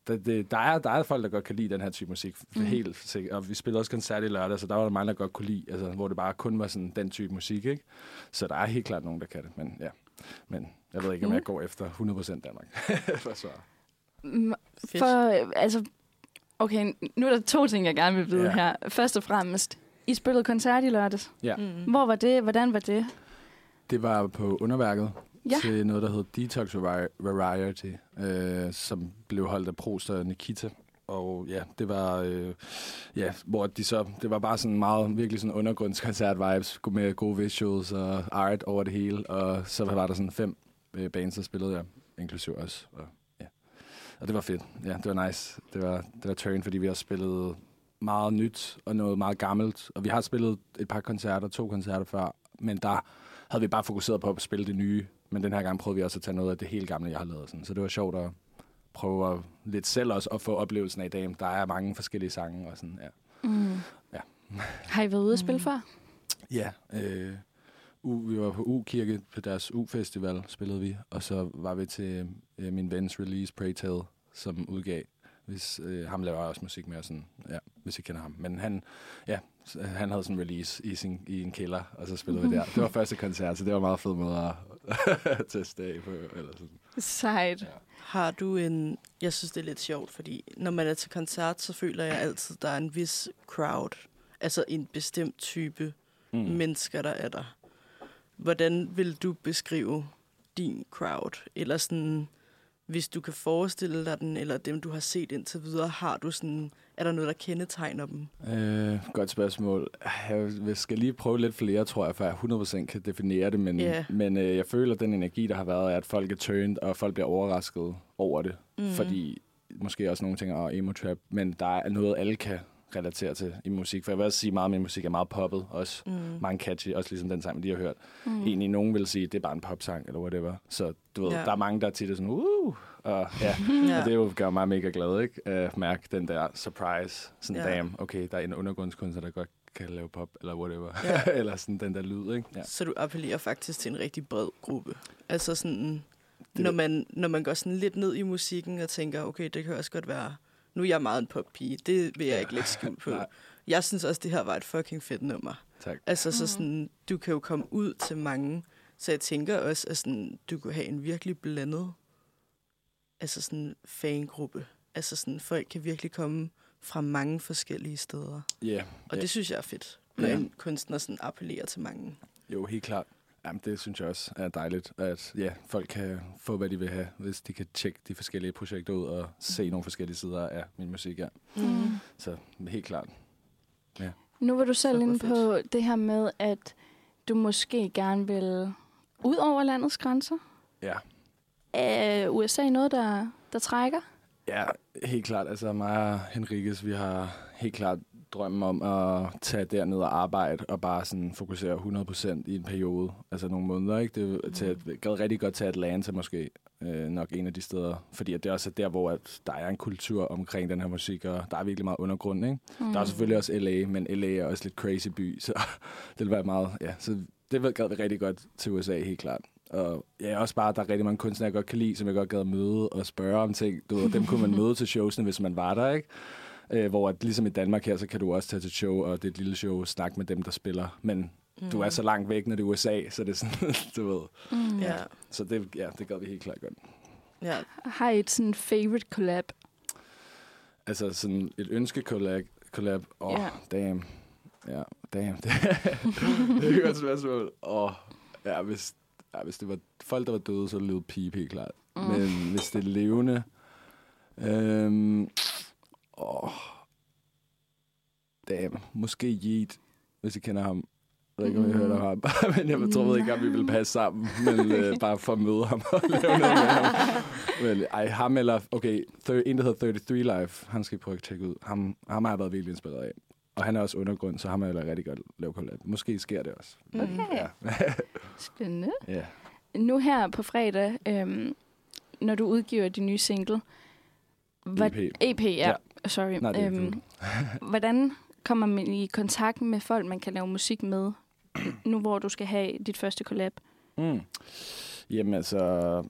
det, det, der, er, der er folk, der godt kan lide den her type musik, mm. Helt sikkert. Og vi spillede også koncert i lørdag, så der var der mange, der godt kunne lide, altså, hvor det bare kun var sådan den type musik, ikke? Så der er helt klart nogen, der kan det, men ja. Men jeg ved ikke, om Mm. jeg går efter 100% Danmark. For at svare. Mm. For, altså, okay, nu er der to ting, jeg gerne vil vide Ja. ja. her. Først og fremmest, I spillede koncert i lørdags. Ja. Mm. Hvor var det? Hvordan var det? Det var på underværket Ja. til noget, der hed Detox Vari- Variety, øh, som blev holdt af Prost og Nikita. Og ja, det var, øh, ja, hvor de så, det var bare sådan meget, virkelig sådan undergrundskoncert-vibes, med gode visuals og art over det hele. Og så var der sådan fem øh, bands, der spillede jeg, inklusiv os. Og, ja. og det var fedt. Ja, det var nice. Det var, det var turn, fordi vi har spillet meget nyt og noget meget gammelt. Og vi har spillet et par koncerter, to koncerter før, men der havde vi bare fokuseret på at spille det nye. Men den her gang prøvede vi også at tage noget af det helt gamle, jeg har lavet. Sådan. Så det var sjovt at prøve at, lidt selv også at få oplevelsen af i dag. Der er mange forskellige sange og sådan, ja. Mm. Ja. Har I været ude at spille Mm. før? Ja, øh, U, vi var på U-kirke på deres U-festival, spillede vi. Og så var vi til øh, min vens release, Pray Tell, som udgav. Hvis, øh, ham laver også musik med, og sådan, ja, hvis I kender ham. Men han, ja, han havde sådan en release i, sin, i en kælder, og så spillede vi der. Det var første koncert, så det var meget fed måde at teste af på. Eller sådan. Sejt. Ja. Har du en... Jeg synes, det er lidt sjovt, fordi når man er til koncert, så føler jeg altid, der er en vis crowd. Altså en bestemt type mm. mennesker, der er der. Hvordan vil du beskrive din crowd? Eller sådan, hvis du kan forestille dig den, eller dem, du har set indtil videre, har du sådan... Er der noget, der kendetegner dem? Øh, godt spørgsmål. Jeg skal lige prøve lidt flere, tror jeg, for jeg 100% kan definere det. Men, Ja. men øh, jeg føler, at den energi, der har været, er, at folk er turned, og folk bliver overrasket over det. Mm. Fordi måske også nogle ting er emo trap, men der er noget, alle kan relatere til i musik. For jeg vil også sige, at meget af min musik er meget poppet også. Mm. Mange catchy, også ligesom den sang, vi lige har hørt. Mm. Egentlig nogen vil sige, at det er bare en popsang, eller whatever. Så du ved, Ja. der er mange, der tit er sådan, uh, og ja, Ja. og det jo gør mig mega glad, ikke? At mærke den der surprise. Sådan, ja. damn, okay, der er en undergrundskunstner, der godt kan lave pop, eller whatever. Ja. eller sådan den der lyd, ikke? Ja. Så du appellerer faktisk til en rigtig bred gruppe. Altså sådan, Det- når man, når man går sådan lidt ned i musikken og tænker, okay, det kan også godt være... Nu er jeg meget en poppige, det vil jeg Ja. ikke lægge skjul på. Jeg synes også, det her var et fucking fedt nummer. Tak. Altså, så Mm. sådan, du kan jo komme ud til mange. Så jeg tænker også, at sådan, du kunne have en virkelig blandet altså sådan fangruppe. Altså sådan, folk kan virkelig komme fra mange forskellige steder. Ja, yeah. Og Ja. det synes jeg er fedt, når Ja. en kunstner sådan appellerer til mange. jo, helt klart. Jamen, det synes jeg også er dejligt, at ja, folk kan få, hvad de vil have, hvis de kan tjekke de forskellige projekter ud og se nogle forskellige sider af min musik, ja. Mm. Så helt klart. Nu var du selv inde på det her med, at du måske gerne vil ud over landets grænser. Ja. Er USA noget, der, der trækker? Ja, helt klart. Altså mig og Henriques, vi har helt klart drømmen om at tage derned og arbejde og bare sådan fokusere 100% i en periode, altså nogle måneder, ikke? Det er til, gad rigtig godt til Atlanta måske, øh, nok en af de steder, fordi at det også er der, hvor at der er en kultur omkring den her musik, og der er virkelig meget undergrund, ikke? Mm. Der er selvfølgelig også LA, men LA er også lidt crazy by, så det vil være meget, ja, så det gad vi rigtig godt til USA, helt klart. Og ja, også bare, at der er rigtig mange kunstnere, jeg godt kan lide, som jeg godt gad at møde og spørge om ting. Du ved, dem kunne man møde til showsene, hvis man var der, ikke? Øh, hvor at, ligesom i Danmark her, så kan du også tage til show, og det er et lille show, snakke med dem, der spiller. Men mm. du er så langt væk, når det er USA, så det er sådan, du ved. Mm. Ja, Så det, ja, det gad vi helt klart godt. ja. Har I et sådan favorite collab? Altså sådan et ønske collab. collab. Åh, oh, Ja. damn. Ja, damn. Det, det er et godt spørgsmål. Åh, oh, ja, hvis, ja, hvis det var folk, der var døde, så lød Peep helt klart. Mm. Men hvis det er levende... Øhm, åh, damn. Måske Yeet, hvis I kender ham. Jeg ved ikke, om I Mm. ham. Men jeg tror ikke, at vi vil passe sammen. Men øh, bare for at møde ham og lave noget med ham. Men, ej, ham eller... Okay, thir- en, der hedder 33 Life. Han skal I prøve at tjekke ud. Ham, ham har jeg været virkelig inspireret af. Og han er også undergrund, så ham er jeg rigtig godt lave collab. Måske sker det også. Okay. Ja. Spændende. ja. Nu her på fredag, øhm, når du udgiver din nye single, hvad, EP. EP, ja. Ja. Sorry. Nej, det øhm, hvordan kommer man i kontakt med folk, man kan lave musik med, nu hvor du skal have dit første collab? Mm. Jamen altså,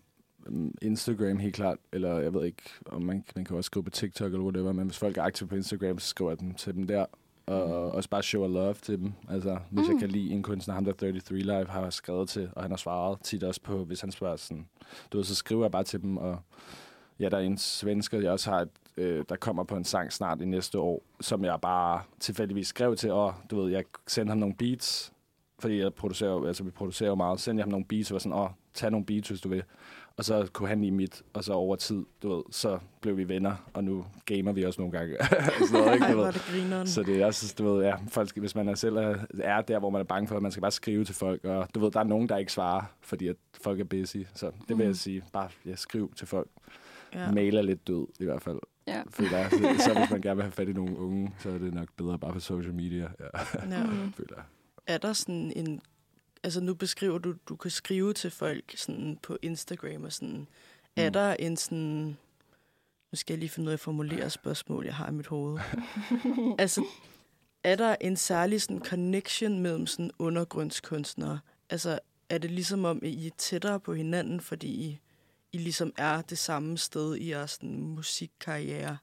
mm, Instagram helt klart, eller jeg ved ikke, om man, man kan også skrive på TikTok eller whatever, men hvis folk er aktive på Instagram, så skriver jeg dem til dem der. Og også bare show love til dem. Altså, hvis mm. jeg Mm. kan lide en kunstner, ham der 33 Live har skrevet til, og han har svaret tit også på, hvis han spørger sådan, du ved, så skriver jeg bare til dem, og ja, der er en svensker, jeg også har, et, øh, der kommer på en sang snart i næste år, som jeg bare tilfældigvis skrev til, og du ved, jeg sendte ham nogle beats, fordi jeg producerer, altså vi producerer jo meget, sendte jeg ham nogle beats, og var sådan, åh, tag nogle beats, hvis du vil. Og så kunne han i mit, og så over tid, du ved, så blev vi venner, og nu gamer vi også nogle gange. sådan noget, ikke, du ved. det. Så det er også, du ved, ja, folk, skal- hvis man er selv er, er der, hvor man er bange for, at man skal bare skrive til folk, og du ved, der er nogen, der ikke svarer, fordi at folk er busy. Så det vil Mhm. jeg sige, bare ja, skriv til folk. Ja. Mail er lidt død, i hvert fald. Ja. Føler jeg. Så, så hvis man gerne vil have fat i nogle unge, så er det nok bedre bare på social media, ja, Ja. Mm. føler jeg. Er der sådan en... Altså nu beskriver du, du kan skrive til folk sådan på Instagram og sådan. Er Mm. der en sådan... Nu skal jeg lige finde ud af at formulere spørgsmål, jeg har i mit hoved. altså, er der en særlig sådan connection mellem sådan undergrundskunstnere? Altså, er det ligesom om, at I er tættere på hinanden, fordi I, I ligesom er det samme sted i jeres sådan, musikkarriere?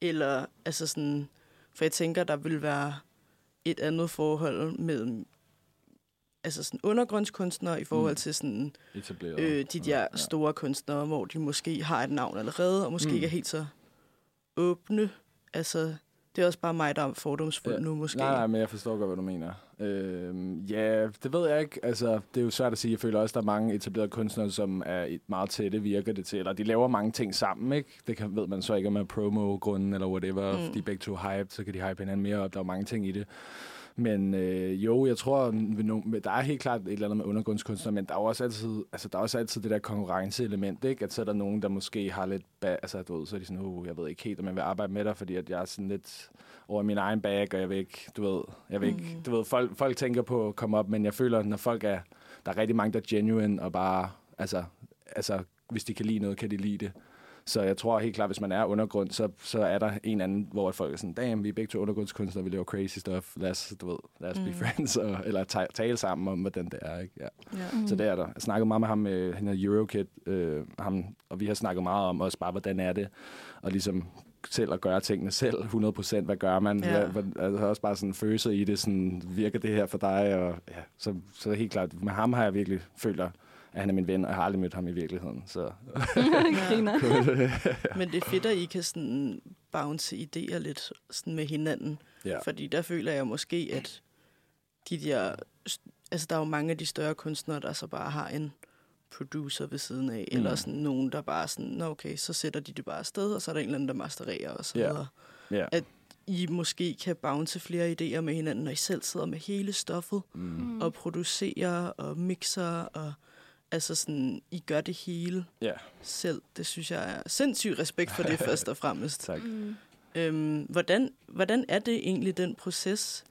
Eller, altså sådan... For jeg tænker, der vil være et andet forhold mellem altså sådan undergrundskunstnere i forhold Mm. til sådan, Etableret. øh, de der store kunstnere, hvor de måske har et navn allerede, og måske Mm. ikke er helt så åbne. Altså, det er også bare mig, der er fordomsfuld Ja. nu måske. Nej, nej, men jeg forstår godt, hvad du mener. Øhm, ja, det ved jeg ikke. Altså, det er jo svært at sige. Jeg føler også, der er mange etablerede kunstnere, som er meget tætte, virker det til. Eller de laver mange ting sammen, ikke? Det kan, ved man så ikke, om er promo-grunden eller whatever. Mm. De er begge to hype, så kan de hype hinanden mere op. Der er mange ting i det. Men øh, jo, jeg tror, der er helt klart et eller andet med undergrundskunstnere, men der er også altid, altså, der er også altid det der konkurrenceelement, ikke? At så er der nogen, der måske har lidt, ba- altså du ved, så er de sådan, uh, jeg ved ikke helt, om jeg vil arbejde med dig, fordi at jeg er sådan lidt over min egen bag, og jeg vil ikke, du ved, jeg vil ikke, Mm. du ved, folk, folk tænker på at komme op, men jeg føler, når folk er, der er rigtig mange, der er genuine, og bare, altså, altså, hvis de kan lide noget, kan de lide det. Så jeg tror helt klart, hvis man er undergrund, så, så er der en anden, hvor folk er sådan, damn, vi er begge to undergrundskunstnere, vi laver crazy stuff, lad os, du ved, lad os mm. Mm. be friends, og, eller ta- tale sammen om, hvordan det er, ikke? Ja. Ja. Mm. Så det er der. Jeg snakkede meget med ham, øh, han er Eurokid, øh, ham, og vi har snakket meget om også bare, hvordan er det, og ligesom selv at gøre tingene selv, 100%, hvad gør man? Ja. Hvad, altså også bare sådan følelser i det, sådan, virker det her for dig? Og, ja, så, så er helt klart, med ham har jeg virkelig følt, at han er min ven, og jeg har aldrig mødt ham i virkeligheden. Så Griner. Men det er fedt, at I kan sådan bounce idéer lidt sådan med hinanden. ja. Fordi der føler jeg måske, at de der... Altså, der er jo mange af de større kunstnere, der så bare har en producer ved siden af, mm. eller sådan nogen, der bare sådan, Nå, okay, så sætter de det bare afsted, og så er der en eller anden, der mastererer og så Ja. videre. ja. At I måske kan bounce flere idéer med hinanden, når I selv sidder med hele stoffet, Mm. Mm. og producerer og mixer, og altså sådan, I gør det hele Ja, selv. Det synes jeg er sindssygt respekt for det, først og fremmest. tak. Mm. Øhm, hvordan, hvordan er det egentlig, den proces?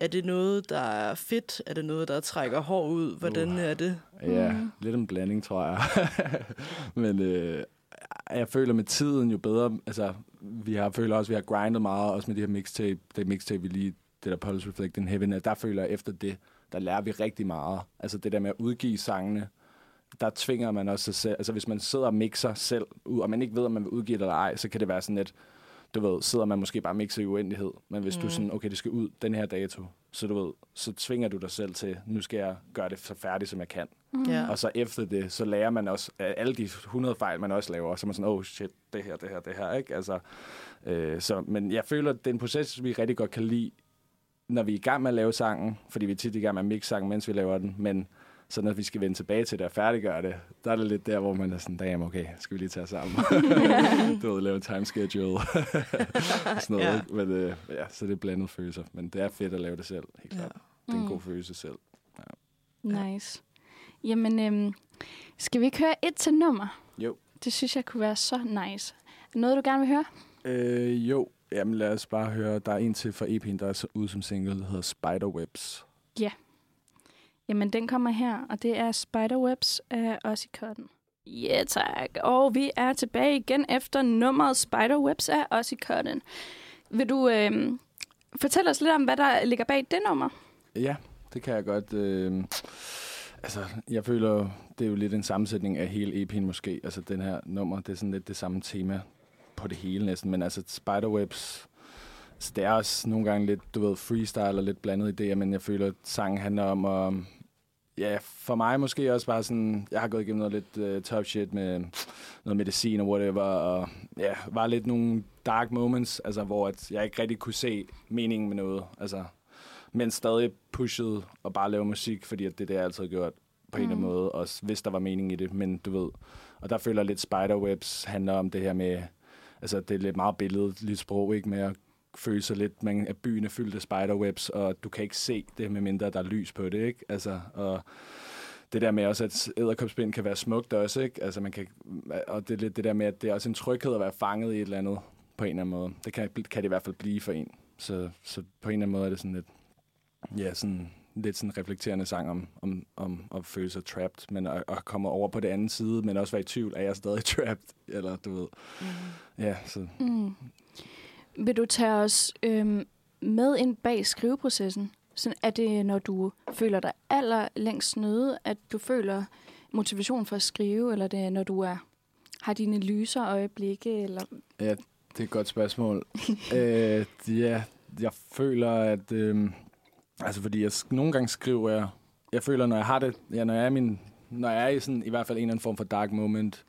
Er det noget, der er fedt? Er det noget, der trækker hår ud? Hvordan Uh. er det? Ja, Mm. lidt en blanding, tror jeg. Men øh, jeg føler med tiden jo bedre, altså vi har føler også, at vi har grindet meget, også med de her mixtape, det mixtape, vi lige, det der Pulse Reflect in Heaven, at der føler jeg efter det, der lærer vi rigtig meget. Altså det der med at udgive sangene, der tvinger man også sig selv. Altså hvis man sidder og mixer selv, og man ikke ved, om man vil udgive det eller ej, så kan det være sådan lidt, du ved, sidder man måske bare og mixer i uendelighed. Men hvis mm. du sådan, okay, det skal ud den her dato, så du ved, så tvinger du dig selv til, nu skal jeg gøre det så færdigt, som jeg kan. Mm. Og så efter det, så lærer man også alle de 100 fejl, man også laver. Så man sådan, oh shit, det her, det her, det her, ikke? Altså, øh, så, men jeg føler, at det er en proces, vi rigtig godt kan lide, når vi er i gang med at lave sangen, fordi vi er tit i gang med at mixe sangen, mens vi laver den, men så når vi skal vende tilbage til det og færdiggøre det, der er det lidt der, hvor man er sådan, damn, okay, skal vi lige tage os sammen? du ved, lave en time schedule. sådan noget, Ja. ja. Men, øh, ja, så det er blandet følelser. Men det er fedt at lave det selv, helt Ja. klart. Det er en Mm. god følelse selv. Nice. Jamen, øhm, skal vi ikke høre et til nummer? Jo. Det synes jeg kunne være så nice. Noget, du gerne vil høre? Øh, jo, jamen lad os bare høre. Der er en til fra EP'en, der er så ude som single, der hedder Spiderwebs. Jamen, den kommer her, og det er Spiderwebs af Ozzy Cotton. Ja, yeah, tak. Og vi er tilbage igen efter nummeret Spiderwebs af Ozzy Cotton. Vil du øhm, fortælle os lidt om, hvad der ligger bag det nummer? Ja, det kan jeg godt. Øh, altså, jeg føler, det er jo lidt en sammensætning af hele EP'en måske. Altså, den her nummer, det er sådan lidt det samme tema på det hele næsten. Men altså, Spiderwebs, så det er også nogle gange lidt, du ved, freestyle og lidt blandet idéer, men jeg føler, at sangen handler om at... Ja, for mig måske også bare sådan, jeg har gået igennem noget lidt uh, top shit med noget medicin og whatever, og ja, var lidt nogle dark moments, altså hvor at jeg ikke rigtig kunne se meningen med noget, altså men stadig pushede og bare lave musik, fordi at det er det, jeg altid har gjort på en eller anden Mm. måde, også hvis der var mening i det, men du ved. Og der føler jeg lidt Spiderwebs handler om det her med, altså det er lidt meget billedligt sprog, ikke med at føle sig lidt, man, at byen er fyldt af spiderwebs, og du kan ikke se det, med mindre der er lys på det, ikke? Altså, og det der med også, at æderkopspind kan være smukt også, ikke? Altså man kan, og det er lidt det der med, at det er også en tryghed at være fanget i et eller andet, på en eller anden måde. Det kan, kan det i hvert fald blive for en. Så, så på en eller anden måde er det sådan lidt, ja, sådan lidt sådan reflekterende sang om, om, om at føle sig trapped, men at, at komme over på det andet side, men også være i tvivl, er jeg stadig trapped? Eller du ved, Mm. ja, så Mm. Vil du tage os øhm, med ind bag skriveprocessen? Sådan, er det, når du føler dig allerlængst nede, at du føler motivation for at skrive, eller det er når du er, har dine lyser øjeblikke? Eller... Ja, det er et godt spørgsmål. øh, ja, jeg føler, at... Øh, altså, fordi jeg, nogle gange skriver jeg... Jeg føler, når jeg har det... Ja, når jeg er, min, når jeg er i sådan, i hvert fald en eller anden form for dark moment,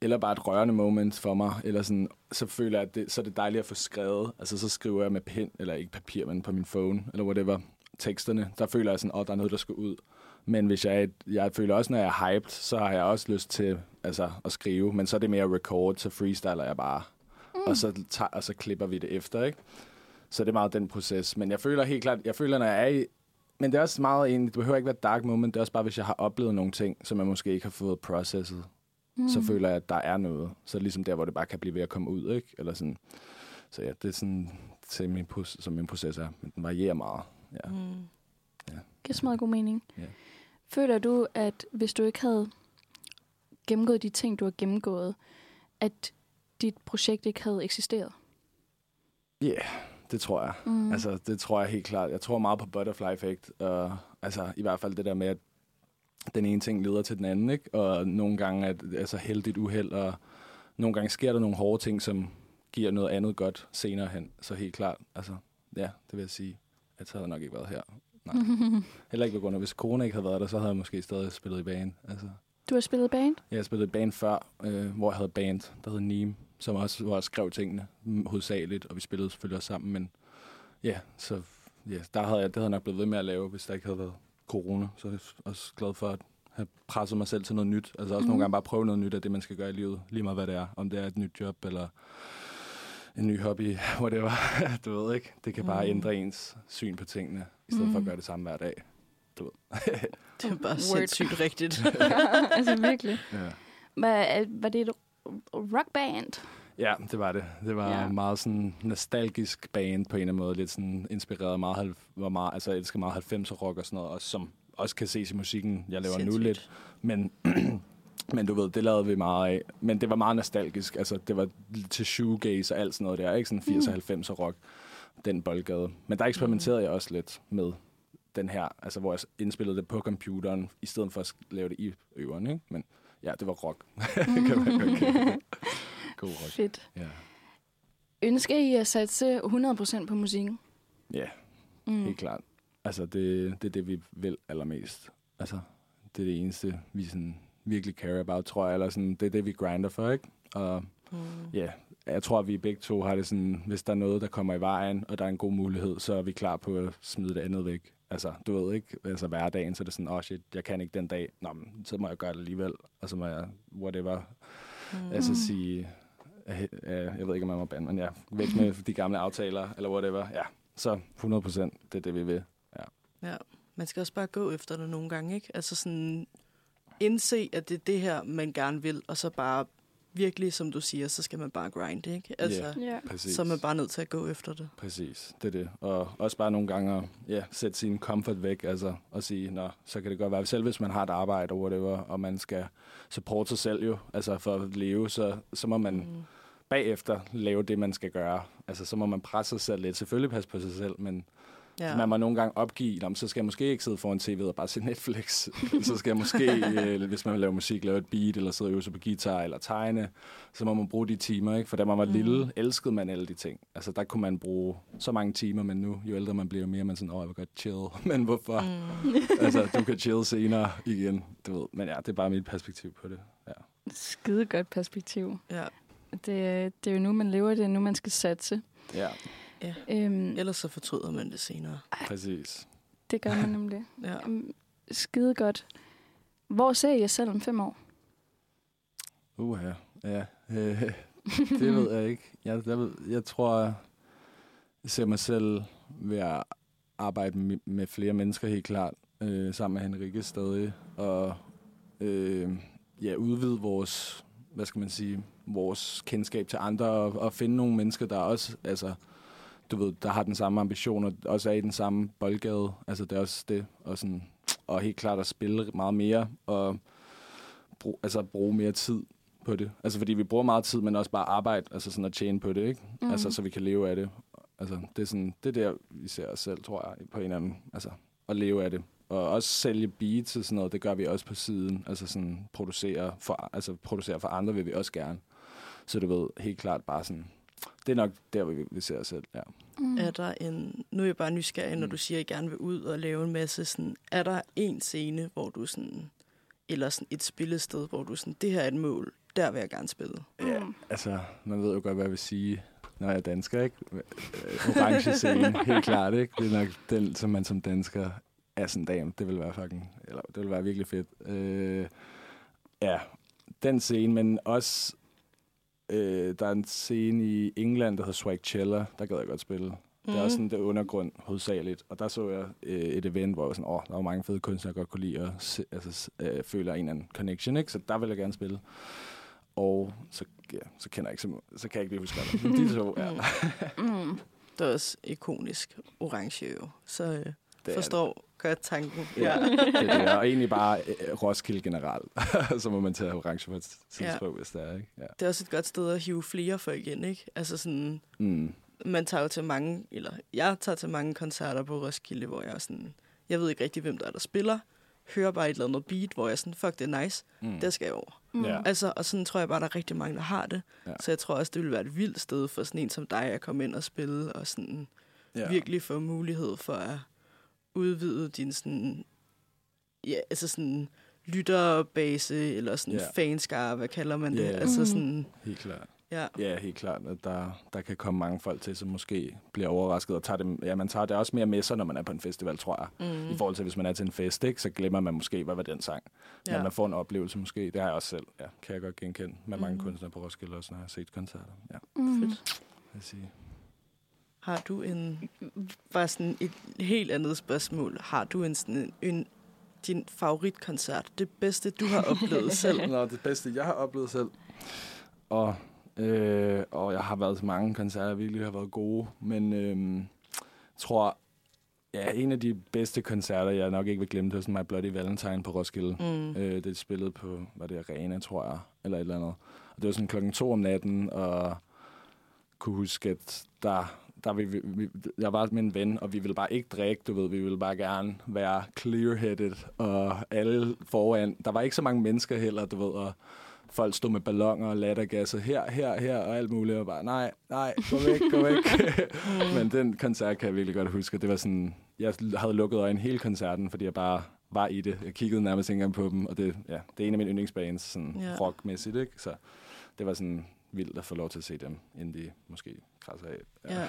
eller bare et rørende moment for mig, eller sådan, så føler jeg, at det, så er det dejligt at få skrevet. Altså, så skriver jeg med pen, eller ikke papir, men på min phone, eller whatever, teksterne. Der føler jeg sådan, at oh, der er noget, der skal ud. Men hvis jeg, jeg føler også, når jeg er hyped, så har jeg også lyst til altså, at skrive, men så er det mere record, så freestyler jeg bare. Mm. Og, så tager, og så klipper vi det efter, ikke? Så det er meget den proces. Men jeg føler helt klart, jeg føler, når jeg er i... Men det er også meget egentlig, det behøver ikke være dark moment, det er også bare, hvis jeg har oplevet nogle ting, som jeg måske ikke har fået processet, mm. så føler jeg, at der er noget. Så det ligesom der, hvor det bare kan blive ved at komme ud, ikke? Eller sådan. Så ja, det er sådan, pos- som min proces er. Men den varierer meget. Ja. Mm. giver så meget god mening. Ja. Føler du, at hvis du ikke havde gennemgået de ting, du har gennemgået, at dit projekt ikke havde eksisteret? Ja, yeah, det tror jeg. Mm. Altså, det tror jeg helt klart. Jeg tror meget på butterfly effect. Og, altså, i hvert fald det der med, at den ene ting leder til den anden, ikke? Og nogle gange er det altså heldigt uheld, og nogle gange sker der nogle hårde ting, som giver noget andet godt senere hen. Så helt klart, altså, ja, det vil jeg sige. At så havde jeg nok ikke været her. Nej. Heller ikke på grund af, hvis corona ikke havde været der, så havde jeg måske stadig spillet i band. Altså, Du har spillet band? jeg har spillet i band før, øh, hvor jeg havde band, der hed Neem, som også, hvor jeg skrev tingene hovedsageligt, og vi spillede selvfølgelig også sammen, men ja, så ja, der havde jeg, det havde jeg nok blevet ved med at lave, hvis der ikke havde været corona. Så er jeg også glad for at have presset mig selv til noget nyt. Altså også Mhm. nogle gange bare prøve noget nyt af det, man skal gøre i livet, lige meget hvad det er. Om det er et nyt job, eller en ny hobby, whatever. du ved ikke, det kan bare Mm. ændre ens syn på tingene, i stedet for at Mm. gøre det samme hver dag. Du ved. Det er bare sindssygt rigtigt. altså virkelig. ja. Var, var det et rockband? Ja, det var det. Det var Ja. meget sådan nostalgisk band på en eller anden måde. Lidt sådan inspireret meget, var meget, altså jeg elsker meget 90'er rock og sådan noget, også, som også kan ses i musikken, jeg laver nu Sindssygt. lidt. Men, men du ved, det lavede vi meget af. Men det var meget nostalgisk. Altså, det var til shoegaze og alt sådan noget der, ikke? Sådan 80'er 90'er rock, den boldgade. Men der eksperimenterede jeg også lidt med den her, altså hvor jeg indspillede det på computeren, i stedet for at lave det i øveren, ikke? Men ja, det var rock. kan man godt. God rock. Fedt. Ja. Ønsker I at satse 100% på musikken? ja, Mm. helt klart. Altså, det, det er det, vi vil allermest. Altså, det er det eneste, vi sådan virkelig care about, tror jeg. Eller sådan, det er det, vi grinder for, ikke? Og Mm. ja, jeg tror, at vi begge to har det sådan, hvis der er noget, der kommer i vejen, og der er en god mulighed, så er vi klar på at smide det andet væk. Altså, du ved ikke, altså hverdagen, så er det sådan, åh oh shit, jeg kan ikke den dag. Nå, men, så må jeg gøre det alligevel. Og så må jeg, whatever, Mm. altså sige, jeg ved ikke, om man må bande, men ja, væk med de gamle aftaler, eller whatever. Ja, så 100 procent, det er det, vi vil. Ja, man skal også bare gå efter det nogle gange, ikke? Altså sådan indse, at det er det her, man gerne vil, og så bare virkelig, som du siger, så skal man bare grind, ikke? Altså, Ja. Ja. Præcis. så er man bare nødt til at gå efter det. Præcis, det er det. Og også bare nogle gange at ja, sætte sin comfort væk, altså og sige, nå, så kan det godt være, selv hvis man har et arbejde og whatever, og man skal supporte sig selv jo, altså for at leve, så, så må man Mm. Bagefter lave det, man skal gøre. Altså så må man presse sig selv lidt. Selvfølgelig passe på sig selv, men ja. Man må nogle gange opgive, "Nå, så skal jeg måske ikke sidde foran tv og bare se Netflix. så skal jeg måske, øh, hvis man vil lave musik, lave et beat, eller sidde og øve sig på guitar, eller tegne. Så må man bruge de timer, ikke? For da man var Mm. lille, elskede man alle de ting. Altså der kunne man bruge så mange timer, men nu, jo ældre man bliver, jo mere er man sådan, åh, jeg vil godt chill. men hvorfor? Mm. altså, du kan chill senere igen, du ved. Men ja, det er bare mit perspektiv på det. Ja. Skide godt perspektiv. Ja. Det, det er jo nu, man lever, det er nu, man skal satse. ja, Øhm, Ellers så fortryder man det senere. præcis. det gør man nemlig. Ja. Øhm, skide godt. Hvor ser I jer selv om fem år? Uha, ja. Øh, det ved jeg ikke. Jeg, jeg, ved, jeg tror, jeg ser mig selv ved at arbejde med, med flere mennesker helt klart, øh, sammen med Henrikke stadig, og øh, ja, udvide vores, hvad skal man sige, vores kendskab til andre, og, og finde nogle mennesker, der også, altså, du ved, der har den samme ambition, og også er i den samme boldgade. Altså, det er også det, og, sådan, og helt klart at spille meget mere, og brug, altså, bruge mere tid på det. Altså fordi vi bruger meget tid, men også bare arbejde, altså sådan at tjene på det, ikke? Mm. Altså så vi kan leve af det. Altså det er sådan, det er der, vi ser os selv, tror jeg, på en eller anden, altså at leve af det. Og også sælge beats og sådan noget, det gør vi også på siden. Altså sådan producere for, altså producere for andre vil vi også gerne. Så du ved, helt klart bare sådan, det er nok der, vi, vi ser os selv, ja. Mm. Er der en, nu er jeg bare nysgerrig, når Mm. du siger, at I gerne vil ud og lave en masse, sådan, er der en scene, hvor du sådan, eller sådan et spillested, hvor du sådan, det her er et mål, der vil jeg gerne spille. Ja, Mm. altså, man ved jo godt, hvad jeg vil sige, når jeg er dansker, ikke? Øh, Orange scene, helt klart, ikke? Det er nok den, som man som dansker er sådan, damn, det vil være fucking, eller det vil være virkelig fedt. Øh, ja, den scene, men også, øh, der er en scene i England, der hedder Swagchella, der gad jeg godt spille. Det er også sådan det undergrund hovedsageligt. Og der så jeg øh, et event, hvor jeg var sådan, åh, der var mange fede kunstnere, jeg godt kunne lide, og se, altså, øh, føler en eller anden connection, ikke? Så der vil jeg gerne spille. Og så, ja, så kender jeg ikke så, så kan jeg ikke lige huske, hvad det. De to, ja. Mm. Det er også ikonisk orange jo, så øh, Det er forstår godt tanken. Ja, det er det. Og egentlig bare øh, Roskilde generelt. så må man tage orange på et tidspunkt, ja. hvis det er, ikke? Ja. Det er også et godt sted at hive flere folk ind, ikke? Altså sådan, Mm. man tager jo til mange, eller jeg tager til mange koncerter på Roskilde, hvor jeg er sådan, jeg ved ikke rigtig, hvem der er, der spiller. Hører bare et eller andet beat, hvor jeg er sådan, fuck, det er nice. Mm. Der skal jeg over. Mm. Ja. Altså, og sådan tror jeg bare, der er rigtig mange, der har det. Ja. Så jeg tror også, det ville være et vildt sted for sådan en som dig at komme ind og spille, og sådan ja. virkelig få mulighed for at udvide din sådan, ja, altså sådan lytterbase, eller sådan Ja. fanskare, hvad kalder man det? Ja. Altså Mm. sådan, Helt klart. ja. Ja, helt klart. At der, der kan komme mange folk til, som måske bliver overrasket og tager det, ja, man tager det også mere med sig, når man er på en festival, tror jeg. Mm. I forhold til, hvis man er til en fest, ikke, så glemmer man måske, hvad var den sang. Ja. Ja. Men man får en oplevelse måske. Det har jeg også selv, ja, kan jeg godt genkende med mange Mhm. kunstnere på Roskilde, også når jeg har set koncerter. Ja, Mm. Fedt. jeg sige. Har du en, bare sådan et helt andet spørgsmål, har du en sådan en, en din favoritkoncert, det bedste, du har oplevet selv? Nå, det bedste, jeg har oplevet selv. Og, øh, og jeg har været til mange koncerter, der virkelig har været gode. Men øh, tror, ja, en af de bedste koncerter, jeg nok ikke vil glemme, det var sådan My Bloody Valentine på Roskilde. Mm. Øh, det spillede på, var det Arena, tror jeg, eller et eller andet. Og det var sådan klokken to om natten, og kunne huske, at der der vi, vi, jeg var med en ven, og vi ville bare ikke drikke, du ved, vi ville bare gerne være clear-headed, og alle foran, der var ikke så mange mennesker heller, du ved, og folk stod med ballonger og lattergasser her, her, her, og alt muligt, og bare, nej, nej, gå væk, gå væk. Men den koncert kan jeg virkelig godt huske, det var sådan, jeg havde lukket øjnene hele koncerten, fordi jeg bare var i det. Jeg kiggede nærmest ikke engang på dem, og det, ja, det er en af mine yndlingsbands, sådan Ja. rockmæssigt, ikke? Så det var sådan vildt at få lov til at se dem, inden de måske krasser af. Ja.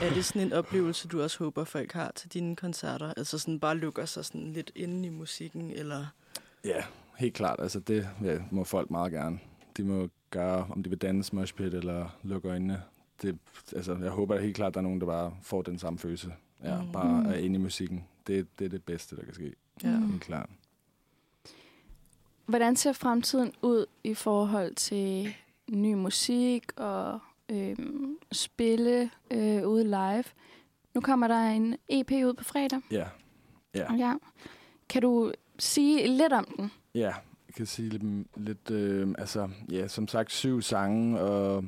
er det sådan en oplevelse, du også håber, folk har til dine koncerter? Altså sådan bare lukker sig sådan lidt inde i musikken, eller... Ja, helt klart. Altså det ja, må folk meget gerne. De må gøre, om de vil danse moshpit eller lukke øjnene. Det, altså, jeg håber helt klart, at der er nogen, der bare får den samme følelse. Ja, Mm. bare er inde i musikken. Det, det er det bedste, der kan ske. Ja. Mm. Helt klart. Hvordan ser fremtiden ud i forhold til ny musik og øhm, spille øh, ude live? Nu kommer der en EP ud på fredag. Ja. Ja. Ja. Kan du sige lidt om den? Ja, jeg kan sige lidt, lidt øh, altså, ja, som sagt, syv sange, og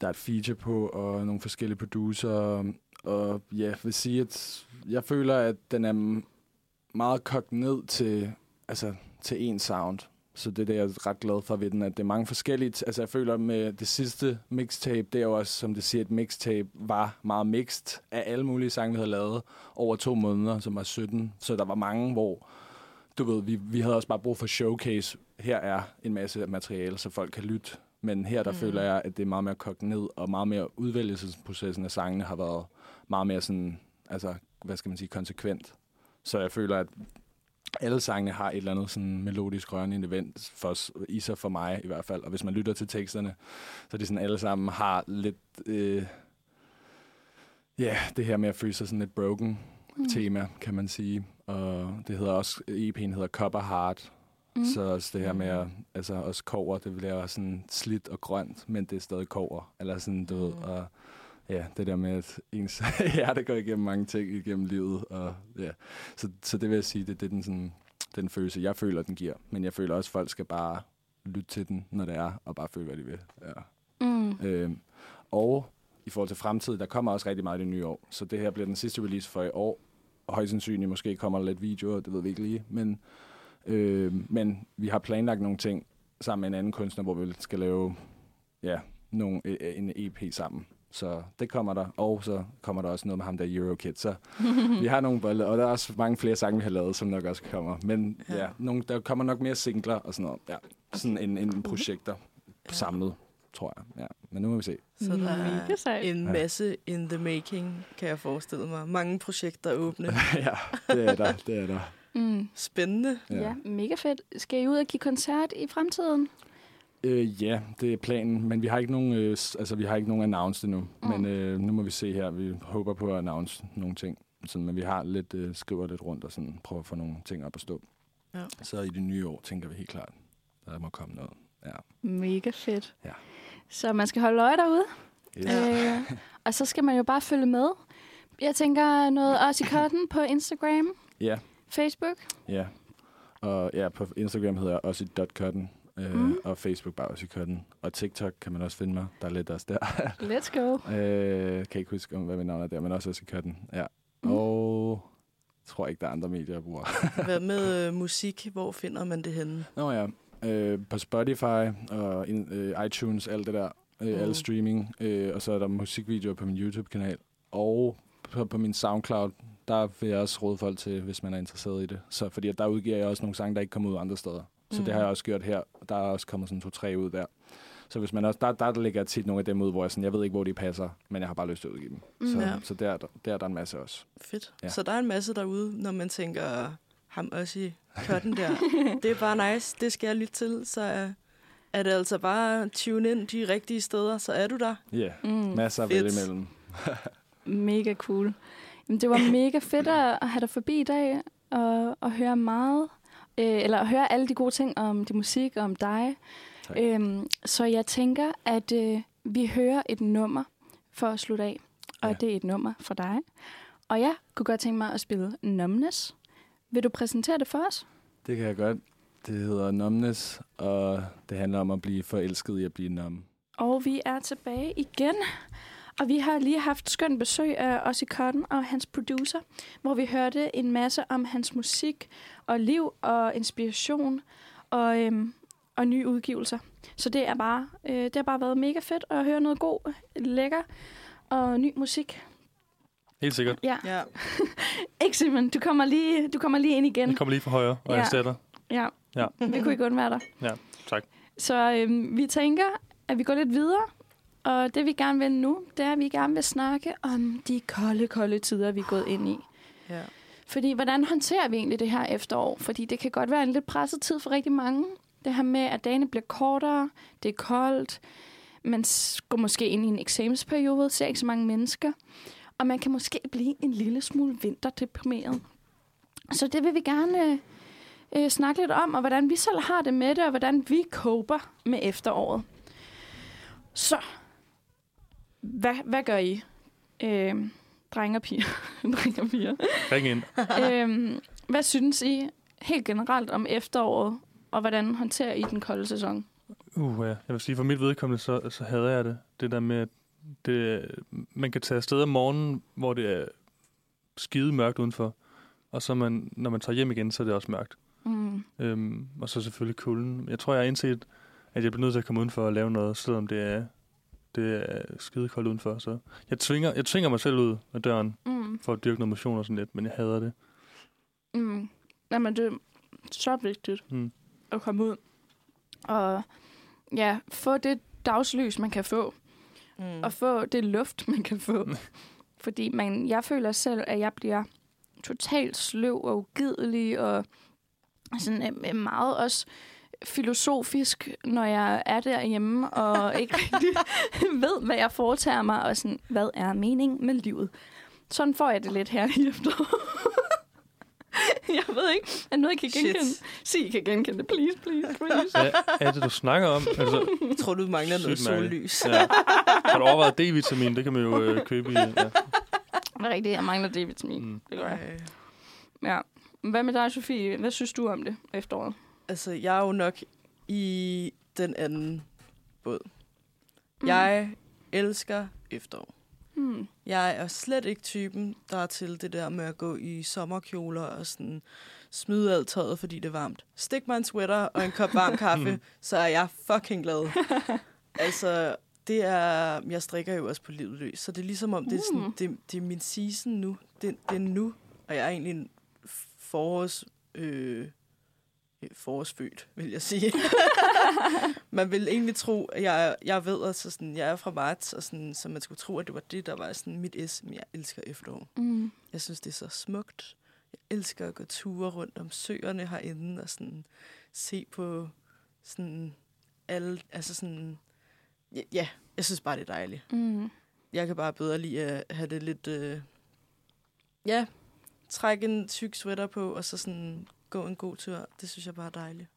der er et feature på, og nogle forskellige producer, og ja, jeg vil sige, at jeg føler, at den er meget kogt ned til, altså, til én sound. Så det er det, jeg er ret glad for ved den, at det er mange forskellige. Altså jeg føler med det sidste mixtape, det er jo også, som det siger, et mixtape var meget mixed af alle mulige sange, vi havde lavet over to måneder, som var 17. Så der var mange, hvor du ved, vi, vi havde også bare brug for showcase. Her er en masse materiale, så folk kan lytte. Men her der Mm. føler jeg, at det er meget mere kogt ned, og meget mere udvælgelsesprocessen af sangene har været meget mere sådan, altså, hvad skal man sige, konsekvent. Så jeg føler, at alle sangene har et eller andet sådan melodisk rørende event for, i sig for mig i hvert fald. Og hvis man lytter til teksterne, så er det sådan, alle sammen har lidt, øh, ja, det her med at føle sig sådan lidt broken Mm. tema, kan man sige. Og det hedder også, EP'en hedder Copper Heart, Mm. så også det her med, at, altså også kover, det bliver sådan slidt og grønt, men det er stadig kover. Eller sådan, du ved, Mm. og ja, det der med, at ens hjerte går igennem mange ting igennem livet. Og, ja. så, så det vil jeg sige, det, det er den, sådan, den følelse, jeg føler, den giver. Men jeg føler også, at folk skal bare lytte til den, når det er, og bare føle, hvad de vil. Ja. Mm. Øhm, og i forhold til fremtiden, der kommer også rigtig meget i det nye år. Så det her bliver den sidste release for i år. Og højst sandsynligt måske kommer der lidt videoer, det ved vi ikke lige. Men, øh, men vi har planlagt nogle ting sammen med en anden kunstner, hvor vi skal lave ja, nogle, en EP sammen. Så det kommer der. Og så kommer der også noget med ham der Eurokid. Så vi har nogle bolle, og der er også mange flere sange, vi har lavet, som nok også kommer. Men Ja. ja, nogle, der kommer nok mere singler og sådan noget. Ja, sådan en, en projekter Ja. samlet, tror jeg. Ja. Men nu må vi se. Så der er en masse in the making, kan jeg forestille mig. Mange projekter åbne. ja, det er der, det er der. Mm. Spændende. Ja. ja, mega fedt. Skal I ud og give koncert i fremtiden? Øh, ja, det er planen, men vi har ikke nogen, øh, altså, vi har ikke nogen announced endnu. Mm. Men øh, nu må vi se her. Vi håber på at announce nogle ting. Sådan, men vi har lidt, øh, skriver lidt rundt og sådan, prøver at få nogle ting op at stå. Ja. Så i det nye år tænker vi helt klart, der må komme noget. Ja. Mega fedt. Ja. Så man skal holde øje derude. Yes. Øh, og så skal man jo bare følge med. Jeg tænker noget også i Cotton på Instagram, Ja, Facebook. ja. Og ja, på Instagram hedder jeg også .cotton, øh, Mm. og Facebook bare også i cotton. Og TikTok kan man også finde mig. Der er lidt også der. Let's go. øh, kan ikke huske, om, hvad mit navn er der, men også også i cotton. Ja. Mm. Og jeg tror ikke, der er andre medier, jeg bruger. Hvad med øh, musik? Hvor finder man det henne? Nå ja, øh, på Spotify og in, øh, iTunes, alt det der, øh, Mm. mm. alle streaming, øh, og så er der musikvideoer på min YouTube-kanal, og på, på min SoundCloud, der vil jeg også råde folk til, hvis man er interesseret i det. Så fordi at der udgiver jeg også nogle sange, der ikke kommer ud andre steder. Så Mm. det har jeg også gjort her. Der er også kommet sådan to-tre ud der. Så hvis man også, der, der ligger tit nogle af dem ud, hvor jeg, sådan, jeg ved ikke, hvor de passer, men jeg har bare lyst til at udgive dem. Mm. Så, Ja. så der, der, der er der en masse også. Fedt. Ja. Så der er en masse derude, når man tænker, ham også i kotten der. det er bare nice, det skal jeg lytte til. Så er, er det altså bare tune ind de rigtige steder, så er du der. Ja, yeah. Mm. masser vælge imellem. Mega cool. Jamen, det var mega fedt at at have dig forbi i dag og, og høre meget. Øh, eller høre alle de gode ting om din musik og om dig. Tak. Øhm, så jeg tænker, at øh, vi hører et nummer for at slutte af. Og Ja. det er et nummer fra dig. Og jeg kunne godt tænke mig at spille Numbness. Vil du præsentere det for os? Det kan jeg godt. Det hedder Numbness, og det handler om at blive forelsket i at blive numb. Og vi er tilbage igen. Og vi har lige haft skønt besøg af Ossie Cotton og hans producer, hvor vi hørte en masse om hans musik og liv og inspiration og, øhm, og nye udgivelser. Så det er bare øh, det har bare været mega fedt at høre noget god, lækker og ny musik. Helt sikkert. Ja. Ja. Ikke Simon, du kommer lige, du kommer lige ind igen. Jeg kommer lige fra højre og Ja. jeg erstatter. Ja. Ja. Vi kunne ikke undvære dig. Ja, tak. Så øhm, vi tænker, at vi går lidt videre. Og det vi gerne vil nu, det er, at vi gerne vil snakke om de kolde, kolde tider, vi er gået ind i. ja. Fordi hvordan håndterer vi egentlig det her efterår? Fordi det kan godt være en lidt presset tid for rigtig mange. Det her med, at dagene bliver kortere, det er koldt, man går måske ind i en eksamensperiode, ser ikke så mange mennesker, og man kan måske blive en lille smule vinterdeprimeret. Så det vil vi gerne øh, snakke lidt om, og hvordan vi selv har det med det, og hvordan vi coper med efteråret. Så, hvad, hvad gør I? Øh, drenge og piger. drenge og piger Ring ind. øhm, hvad synes I helt generelt om efteråret, og hvordan håndterer I den kolde sæson? Uh, ja. Jeg vil sige, for mit vedkommende, så, så hader jeg det. Det der med, at det, man kan tage afsted om morgenen, hvor det er skide mørkt udenfor. Og så man, når man tager hjem igen, så er det også mørkt. Mm. Øhm, og så selvfølgelig kulden. Jeg tror, jeg har indset, at jeg bliver nødt til at komme udenfor og lave noget, selvom det er, det er skide koldt udenfor. Så jeg tvinger, jeg tvinger mig selv ud af døren Mm. for at dyrke noget motion og sådan lidt, men jeg hader det. Mm. Jamen, det er så vigtigt Mm. at komme ud og ja, få det dagslys, man kan få, Mm. og få det luft, man kan få. Fordi man, jeg føler selv, at jeg bliver totalt sløv og ugidelig, og sådan øh, meget også filosofisk, når jeg er derhjemme, og ikke rigtig ved, hvad jeg foretager mig, og sådan, hvad er meningen med livet? Sådan får jeg det lidt her i efteråret. jeg ved ikke, er noget, I kan Shit. genkende? Sig, I kan genkende det. Please, please, please. Hvad er det, du snakker om? Altså, Jeg tror, du mangler noget sollys. ja. Har du overvejet D-vitamin? Det kan man jo øh, købe i. Ja. Det er rigtigt, jeg mangler D-vitamin. Mm. Det gør jeg. Ja. Hvad med dig, Sofie? Hvad synes du om det efteråret? Altså, jeg er jo nok i den anden båd. Mm. Jeg elsker efterår. Hmm. Jeg er slet ikke typen, der er til det der med at gå i sommerkjoler og sådan smide alt tøjet, fordi det er varmt. Stik mig en sweater og en kop varm kaffe, så er jeg fucking glad. altså, det er... Jeg strikker jo også på livet løs, så det er ligesom om, det er, sådan, Mm. det, det er min season nu. Det, det er nu, og jeg er egentlig en forårs... Øh, forårsfødt, vil jeg sige. man vil egentlig tro, at jeg, jeg ved, altså sådan, jeg er fra marts, og sådan, så man skulle tro, at det var det, der var sådan mit S, men jeg elsker efterår. Mm. Jeg synes, det er så smukt. Jeg elsker at gå ture rundt om søerne herinde, og sådan se på sådan alle, altså sådan, ja, ja jeg synes bare, det er dejligt. Mm. Jeg kan bare bedre lide at have det lidt, øh, ja, trække en tyk sweater på, og så sådan gå en god tur. Det synes jeg bare er dejligt.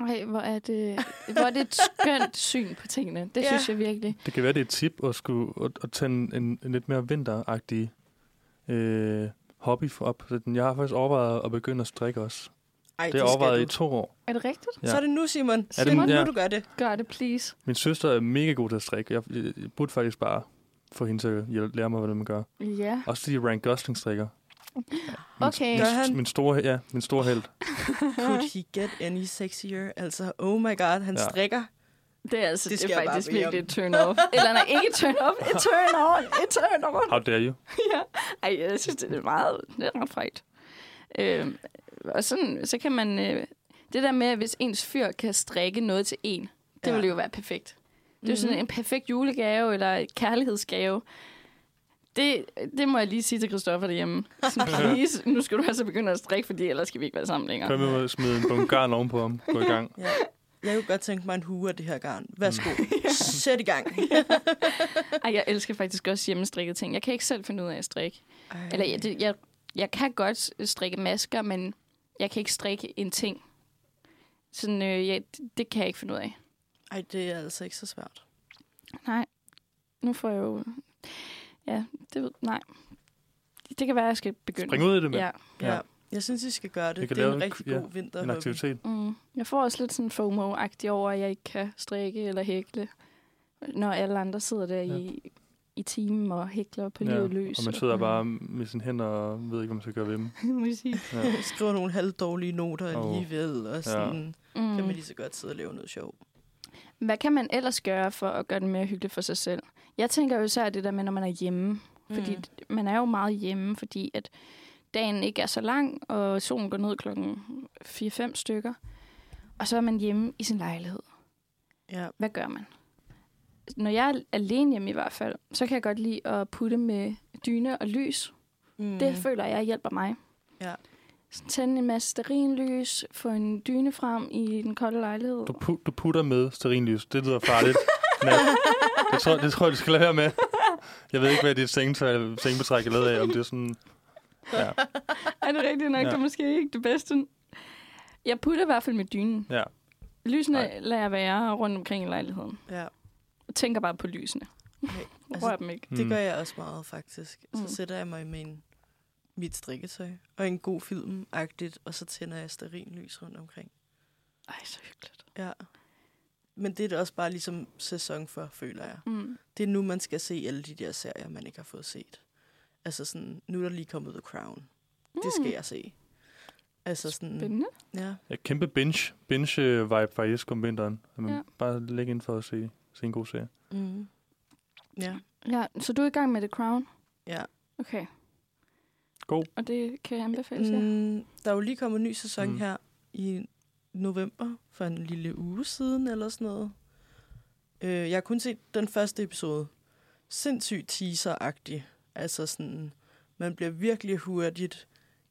Ej, hvor er det, hvor er det et skønt syn på tingene. Det Ja. synes jeg virkelig. Det kan være, det er et tip at, skulle, at, at tage en, en, en lidt mere vinteragtig øh, hobby for op. Så Jeg har faktisk overvejet at begynde at strikke også. Ej, Det har jeg overvejet i du. to år. Er det rigtigt? Ja. Så er det nu, Simon. Er det- Simon, ja. nu du gør det. Gør det, please. Min søster er mega god til at strikke. Jeg, jeg, jeg burde faktisk bare få hende til at lære mig, hvordan man gør. Ja. Også fordi Ryan Gosling strikker. Min, Okay. Min, han? min store, ja, min store held. Could he get any sexier? Altså, oh my god, han Ja. strikker. Det er altså Det det er faktisk virkelig et turn off. Eller nej, ikke turn off. Et turn on. Et turn on. How dare you? ja. Ej, jeg synes, det er meget, det er ret frækt. Øh, og sådan, så kan man, øh, det der med, hvis ens fyr kan strikke noget til en, det ja. Ville jo være perfekt. Det er jo sådan Mhm. en perfekt julegave, eller kærlighedsgave. Det, det må jeg lige sige til Christoffer derhjemme. Sådan, please, nu skal du altså begynde at strikke, fordi ellers skal vi ikke være sammen længere. Kom med at smide en bunke garn ovenpå ham. Gå i gang. Ja. Jeg kunne godt tænke mig en hue af det her garn. Værsgo. Sæt i gang. Ej, jeg elsker faktisk også hjemmestrikket ting. Jeg kan ikke selv finde ud af at strikke. Eller jeg, det, jeg, jeg kan godt strikke masker, men jeg kan ikke strikke en ting. Sådan, øh, ja, det, det kan jeg ikke finde ud af. Ej, det er altså ikke så svært. Nej. Nu får jeg jo... Ja, det ved... Nej. Det kan være, at jeg skal begynde. Spring ud i det med Ja. Ja. Ja. Jeg synes, I skal gøre det. Kan Det er en en rigtig ku- ja, god vinter. en aktivitet. Mm. Jeg får også lidt sådan FOMO-agtig over, at jeg ikke kan strikke eller hækle, når alle andre sidder der ja. i i timen og hækler på Ja, livet løs. og man sidder bare med sine hænder og ved ikke, hvad man skal gøre ved dem. Musik. Ja. Skriver nogle halvdårlige noter Åh. alligevel, og sådan Mm. kan man lige så godt sidde og lave noget sjov. Hvad kan man ellers gøre for at gøre det mere hyggeligt for sig selv? Jeg tænker jo især det der med, når man er hjemme. Fordi Mm. man er jo meget hjemme, fordi at dagen ikke er så lang, og solen går ned klokken 4-5 stykker. Og så er man hjemme i sin lejlighed. Ja. Hvad gør man? Når jeg er alene hjemme i hvert fald, så kan jeg godt lide at putte med dyne og lys. Mm. Det føler jeg hjælper mig. Ja. Så Tænde en masse sterinlys, få en dyne frem i den kolde lejlighed. Du, pu- du putter med sterinlys. Det lyder farligt. Nat. Det tror, det tror jeg, du skal lade være med. Jeg ved ikke, hvad dit sengetøj, sengebetræk er lavet af. Om det er sådan... Ja, Er det rigtigt nok? Ja. Det er måske ikke det bedste. Jeg putter i hvert fald med dynen. ja. Lysene Nej. lader jeg være rundt omkring i lejligheden. Ja. Jeg tænker bare på lysene. Okay. Altså, Rør dem ikke. Det Mm. gør jeg også meget, faktisk. Så Mm. sætter jeg mig med en, mit strikketøj og en god film-agtigt, og så tænder jeg sterinlys rundt omkring. Ej, så hyggeligt. Ja. Men det er da også bare ligesom sæson for, føler jeg. Mm. Det er nu, man skal se alle de der serier, man ikke har fået set. Altså sådan, nu er der lige kommet The Crown. Det skal jeg se. Altså sådan, Spændende. ja. ja kæmpe binge, binge øh, vibe faktisk om vinteren. At man Ja. Bare lægge ind for at se, se en god serie. Mm. Ja, Ja, så du er i gang med The Crown? ja. Okay. God. Og det kan jeg anbefale? Mm, der er jo lige kommet en ny sæson Mm. mm. her i november, for en lille uge siden eller sådan noget. Øh, jeg har kun set den første episode. Sindssygt teaser-agtig. Altså sådan, man bliver virkelig hurtigt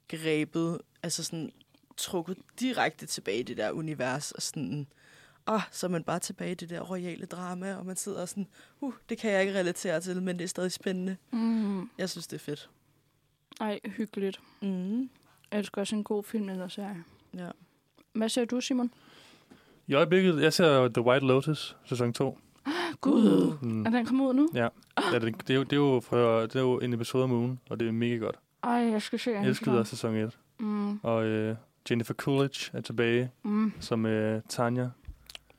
grebet, altså sådan trukket direkte tilbage i det der univers, og sådan, ah, så er man bare tilbage i det der royale drama, og man sidder sådan, uh, det kan jeg ikke relatere til, men det er stadig spændende. Mm. Jeg synes, det er fedt. Ej, hyggeligt. Mm. Jeg elsker også en god film eller serie. Ja. Hvad ser du, Simon? I øjeblikket, jeg ser The White Lotus, sæson 2. Gud. Mm. Er den kommet ud nu? Ja, ja det, det, er jo, det, er jo fra, det er jo en episode om ugen, og det er mega godt. Ej, jeg skal se Jeg den elskede også sæson 1. Mm. Og øh, Jennifer Coolidge er tilbage Mm. som øh, Tanya.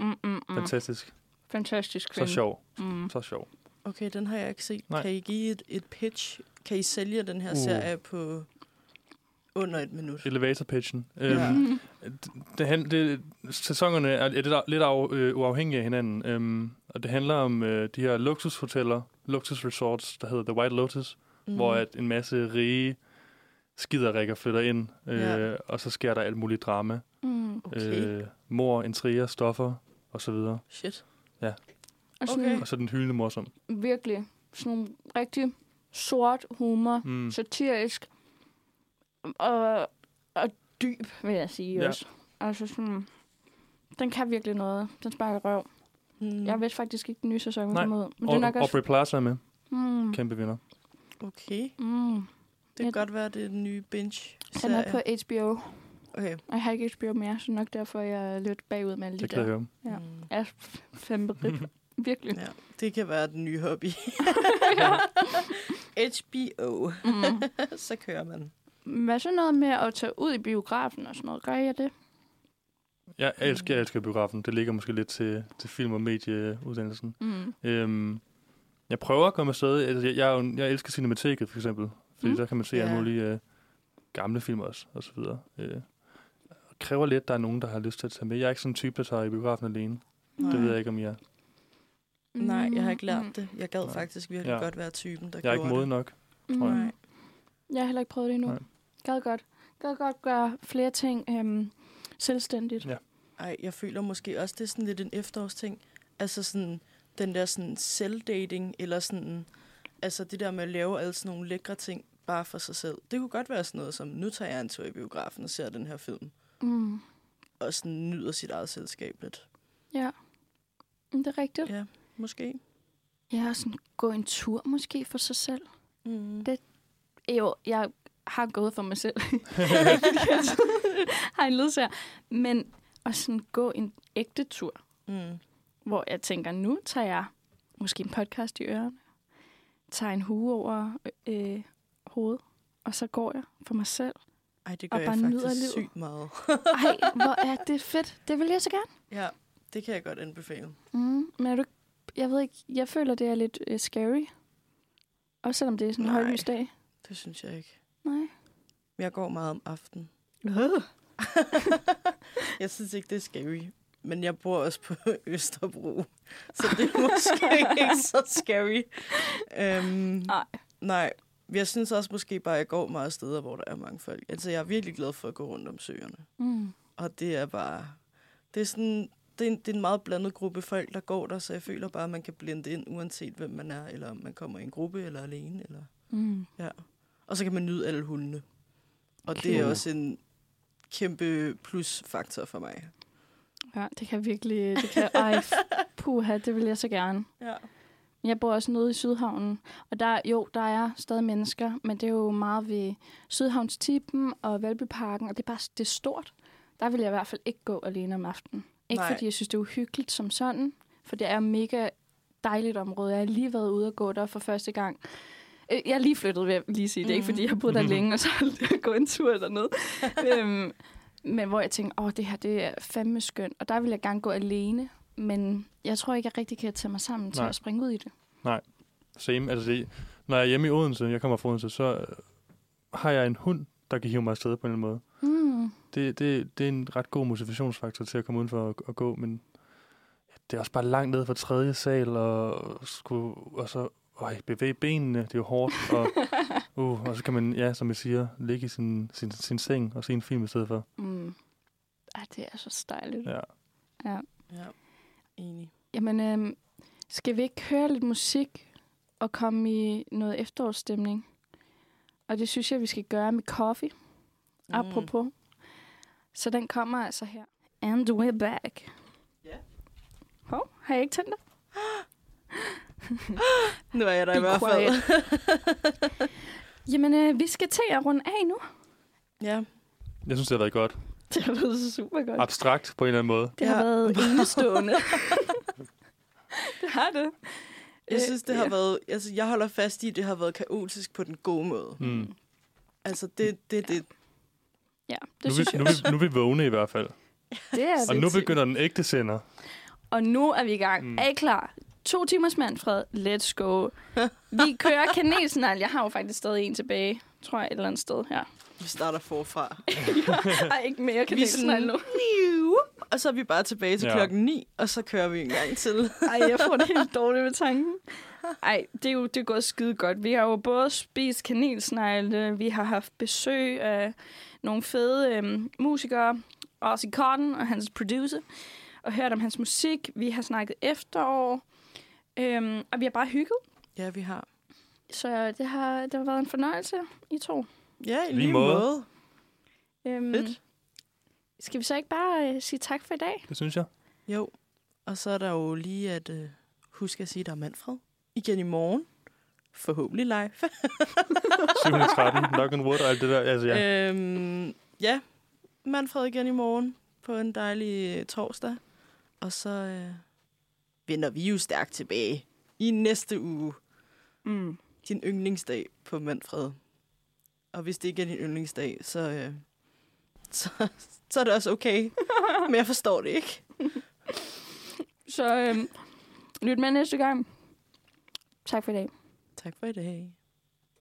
Mm, mm, mm. Fantastisk. Fantastisk Så kvinde. sjov. Mm. Så sjov. Okay, den har jeg ikke set. Nej. Kan I give et, et pitch? Kan I sælge den her uh. serie på under et minut? Elevator pitchen. Ja. Øhm, det, det, han- det, sæsonerne er lidt, lidt af, øh, uafhængige af hinanden. Øhm, og det handler om øh, de her luksushoteller, luksusresorts, der hedder The White Lotus, mm. hvor at en masse rige skiderikker flytter ind, øh, Ja. og så sker der alt muligt drama. Mm. Okay. Øh, mor, intriger, stoffer og så videre. Shit. Og sådan Okay. Og så den hyldende morsom. virkelig sådan nogle rigtig sort humor. Mm. satirisk og, og dyb, vil jeg sige Ja. også. Altså sådan, den kan virkelig noget. Den sparker røv. Mm. Jeg vidste faktisk ikke, den nye sæson Nej. kom ud. Men det er nok Og, også... Aubrey Plaza er med. Mm. Kæmpe vinder. Okay. Mm. Det kan Ja. godt være, det er den nye binge Den er på HBO. Okay. Og jeg har ikke HBO mere, så nok derfor jeg er lidt bagud med alle de Det kan jeg der. høre. Ja. Mm. Jeg er fandme rip. Virkelig. Ja, det kan være den nye hobby. HBO. Mm. så kører man. Hvad så noget med at tage ud i biografen og sådan noget? Gør jeg det? Jeg elsker, jeg elsker biografen. Det ligger måske lidt til, til film- og medieuddannelsen. Mm. Øhm, jeg prøver at komme afsted. Altså, jeg, jeg, jeg elsker Cinemateket, for eksempel. Fordi Mm. der kan man se Ja. alle mulige øh, gamle film også, og så videre. Øh, kræver lidt, at der er nogen, der har lyst til at tage med. Jeg er ikke sådan en type, der tager i biografen alene. Nej. Det ved jeg ikke, om jeg er. Nej, jeg har ikke lært Mm. det. Jeg gad Nej. faktisk virkelig Ja. godt være typen, der Jeg er ikke moden nok. Mm. tror jeg. Nej. Jeg har heller ikke prøvet det endnu. Nej. Gad godt. Gad godt gøre flere ting øhm, selvstændigt. Ja. Ej, jeg føler måske også, det er sådan lidt en efterårsting. Altså sådan, den der sådan selvdating, eller sådan, altså det der med at lave alle sådan nogle lækre ting, bare for sig selv. Det kunne godt være sådan noget som, nu tager jeg en tur i biografen og ser den her film, Mm. og sådan nyder sit eget selskab lidt. Ja. Det er rigtigt. Ja, måske. Ja, og sådan gå en tur måske for sig selv. Mm. Det- Jo, jeg har gået for mig selv. Har en ledsager. Men at sådan gå en ægte tur, Mm. hvor jeg tænker, nu tager jeg måske en podcast i ørerne, tager en hue over øh, hovedet, og så går jeg for mig selv. Ej, det Og gør bare jeg faktisk sygt meget. Ej, hvor er det fedt. Det vil jeg så gerne. ja, det kan jeg godt anbefale. Mm, men er du, jeg ved ikke, jeg føler, det er lidt uh, scary. Også selvom det er sådan en højlysdag. Det synes jeg ikke. Nej. Jeg går meget om aftenen. jeg synes ikke, det er scary. Men jeg bor også på Østerbro, så det er måske ikke så scary. Øhm, Nej. nej, jeg synes også måske bare, at jeg går meget steder, hvor der er mange folk. Altså, jeg er virkelig glad for at gå rundt om søerne. Mm. Og det er bare... Det er sådan... Det er, en, det er en meget blandet gruppe folk, der går der, så jeg føler bare, at man kan blende ind, uanset hvem man er, eller om man kommer i en gruppe eller alene. Eller, Mm. ja. Og så kan man nyde alle hundene. Og det Cool. er også en kæmpe plusfaktor for mig. Ja, det kan virkelig... Det kan, ej, puha, det vil jeg så gerne. Ja. Jeg bor også nede i Sydhavnen, og der, jo, der er stadig mennesker, men det er jo meget ved Sydhavnstippen og Valbyparken, og det er bare det er stort. Der vil jeg i hvert fald ikke gå alene om aftenen. Ikke Nej. fordi jeg synes, det er uhyggeligt som sådan, for det er et mega dejligt område. Jeg har lige været ude og gå der for første gang. Øh, Jeg er lige flyttet, vil jeg lige sige. Det er ikke, fordi jeg har boet der længe, og så har jeg gået en tur dernede. øhm, men hvor jeg tænker, åh, det her det er fandme skønt. Og der vil jeg gerne gå alene, men jeg tror ikke, jeg rigtig kan tage mig sammen til Nej. at springe ud i det. Same. Altså, det, når jeg er hjemme i Odense, jeg kommer fra Odense, så øh, har jeg en hund, der kan hive mig afsted på en eller anden måde. Mm. Det, det, det er en ret god motivationsfaktor til at komme udenfor og, og gå, men det er også bare langt ned fra tredje sal, og, skulle, og så øj, bevæge benene, det er jo hårdt, og, uh, og så kan man, ja, som jeg siger, ligge i sin, sin, sin seng og se en film i stedet for. Mm. Ej, det er så dejligt. Ja. Ja. Ja, enig. Jamen, øhm, skal vi ikke høre lidt musik og komme i noget efterårsstemning? Og det synes jeg, vi skal gøre med coffee, mm. apropos. Så den kommer altså her. And we're back. Ja. Hov, har jeg ikke tændt det? Nu er jeg der i hvert fald. Jamen, øh, vi skal til at runde af nu. ja. Jeg synes, det har været godt. Det har været super godt. Abstrakt på en eller anden måde. Det har Ja. været enestående. det har det. Jeg synes, det har Ja. været... Altså, jeg holder fast i, at det har været kaotisk på den gode måde. Mm. Altså, det, det, det, Ja, Nu, det er synes vi, jeg nu, vi, nu er vi vågne i hvert fald. Det er Og nu begynder den ægte sender. Og nu er vi i gang. Mm. Mm. Er I klar? To timers Manfred. Let's go. Vi kører kanelsnegl. Jeg har jo faktisk stadig en tilbage. Tror jeg et eller andet sted her. vi starter forfra. Jeg har ikke mere er kanelsnegl nu. Og så er vi bare tilbage til Ja. ja. klokken 9, og så kører vi en gang til. Ej, jeg får det helt dårligt ved tanken. Ej, det er jo det er gået skide godt. Vi har jo både spist kanelsnegle, vi har haft besøg af nogle fede øhm, musikere, Ozzy Cotton og hans producer, og hørt om hans musik. Vi har snakket efterår, øhm, og vi har bare hygget. Ja, vi har. Så det har, det har været en fornøjelse, I to. Ja, i Lige lige måde. måde. Øhm, Fedt. Skal vi så ikke bare øh, sige tak for i dag? Det synes jeg. Jo, og så er der jo lige at uh, huske at sige, at der er Manfred. Igen i morgen. Forhåbentlig live. 713, knock and wood og alt det der. Altså, ja. ja. Øhm, ja, Manfred igen i morgen på en dejlig øh, torsdag. Og så øh, vender vi jo stærkt tilbage i næste uge. Mm. Din yndlingsdag på Manfred. Og hvis det ikke er din yndlingsdag, så, øh, så, så er det også okay. Men jeg forstår det ikke. Så øhm, lyt med næste gang. Tak for i dag. Tak for i dag.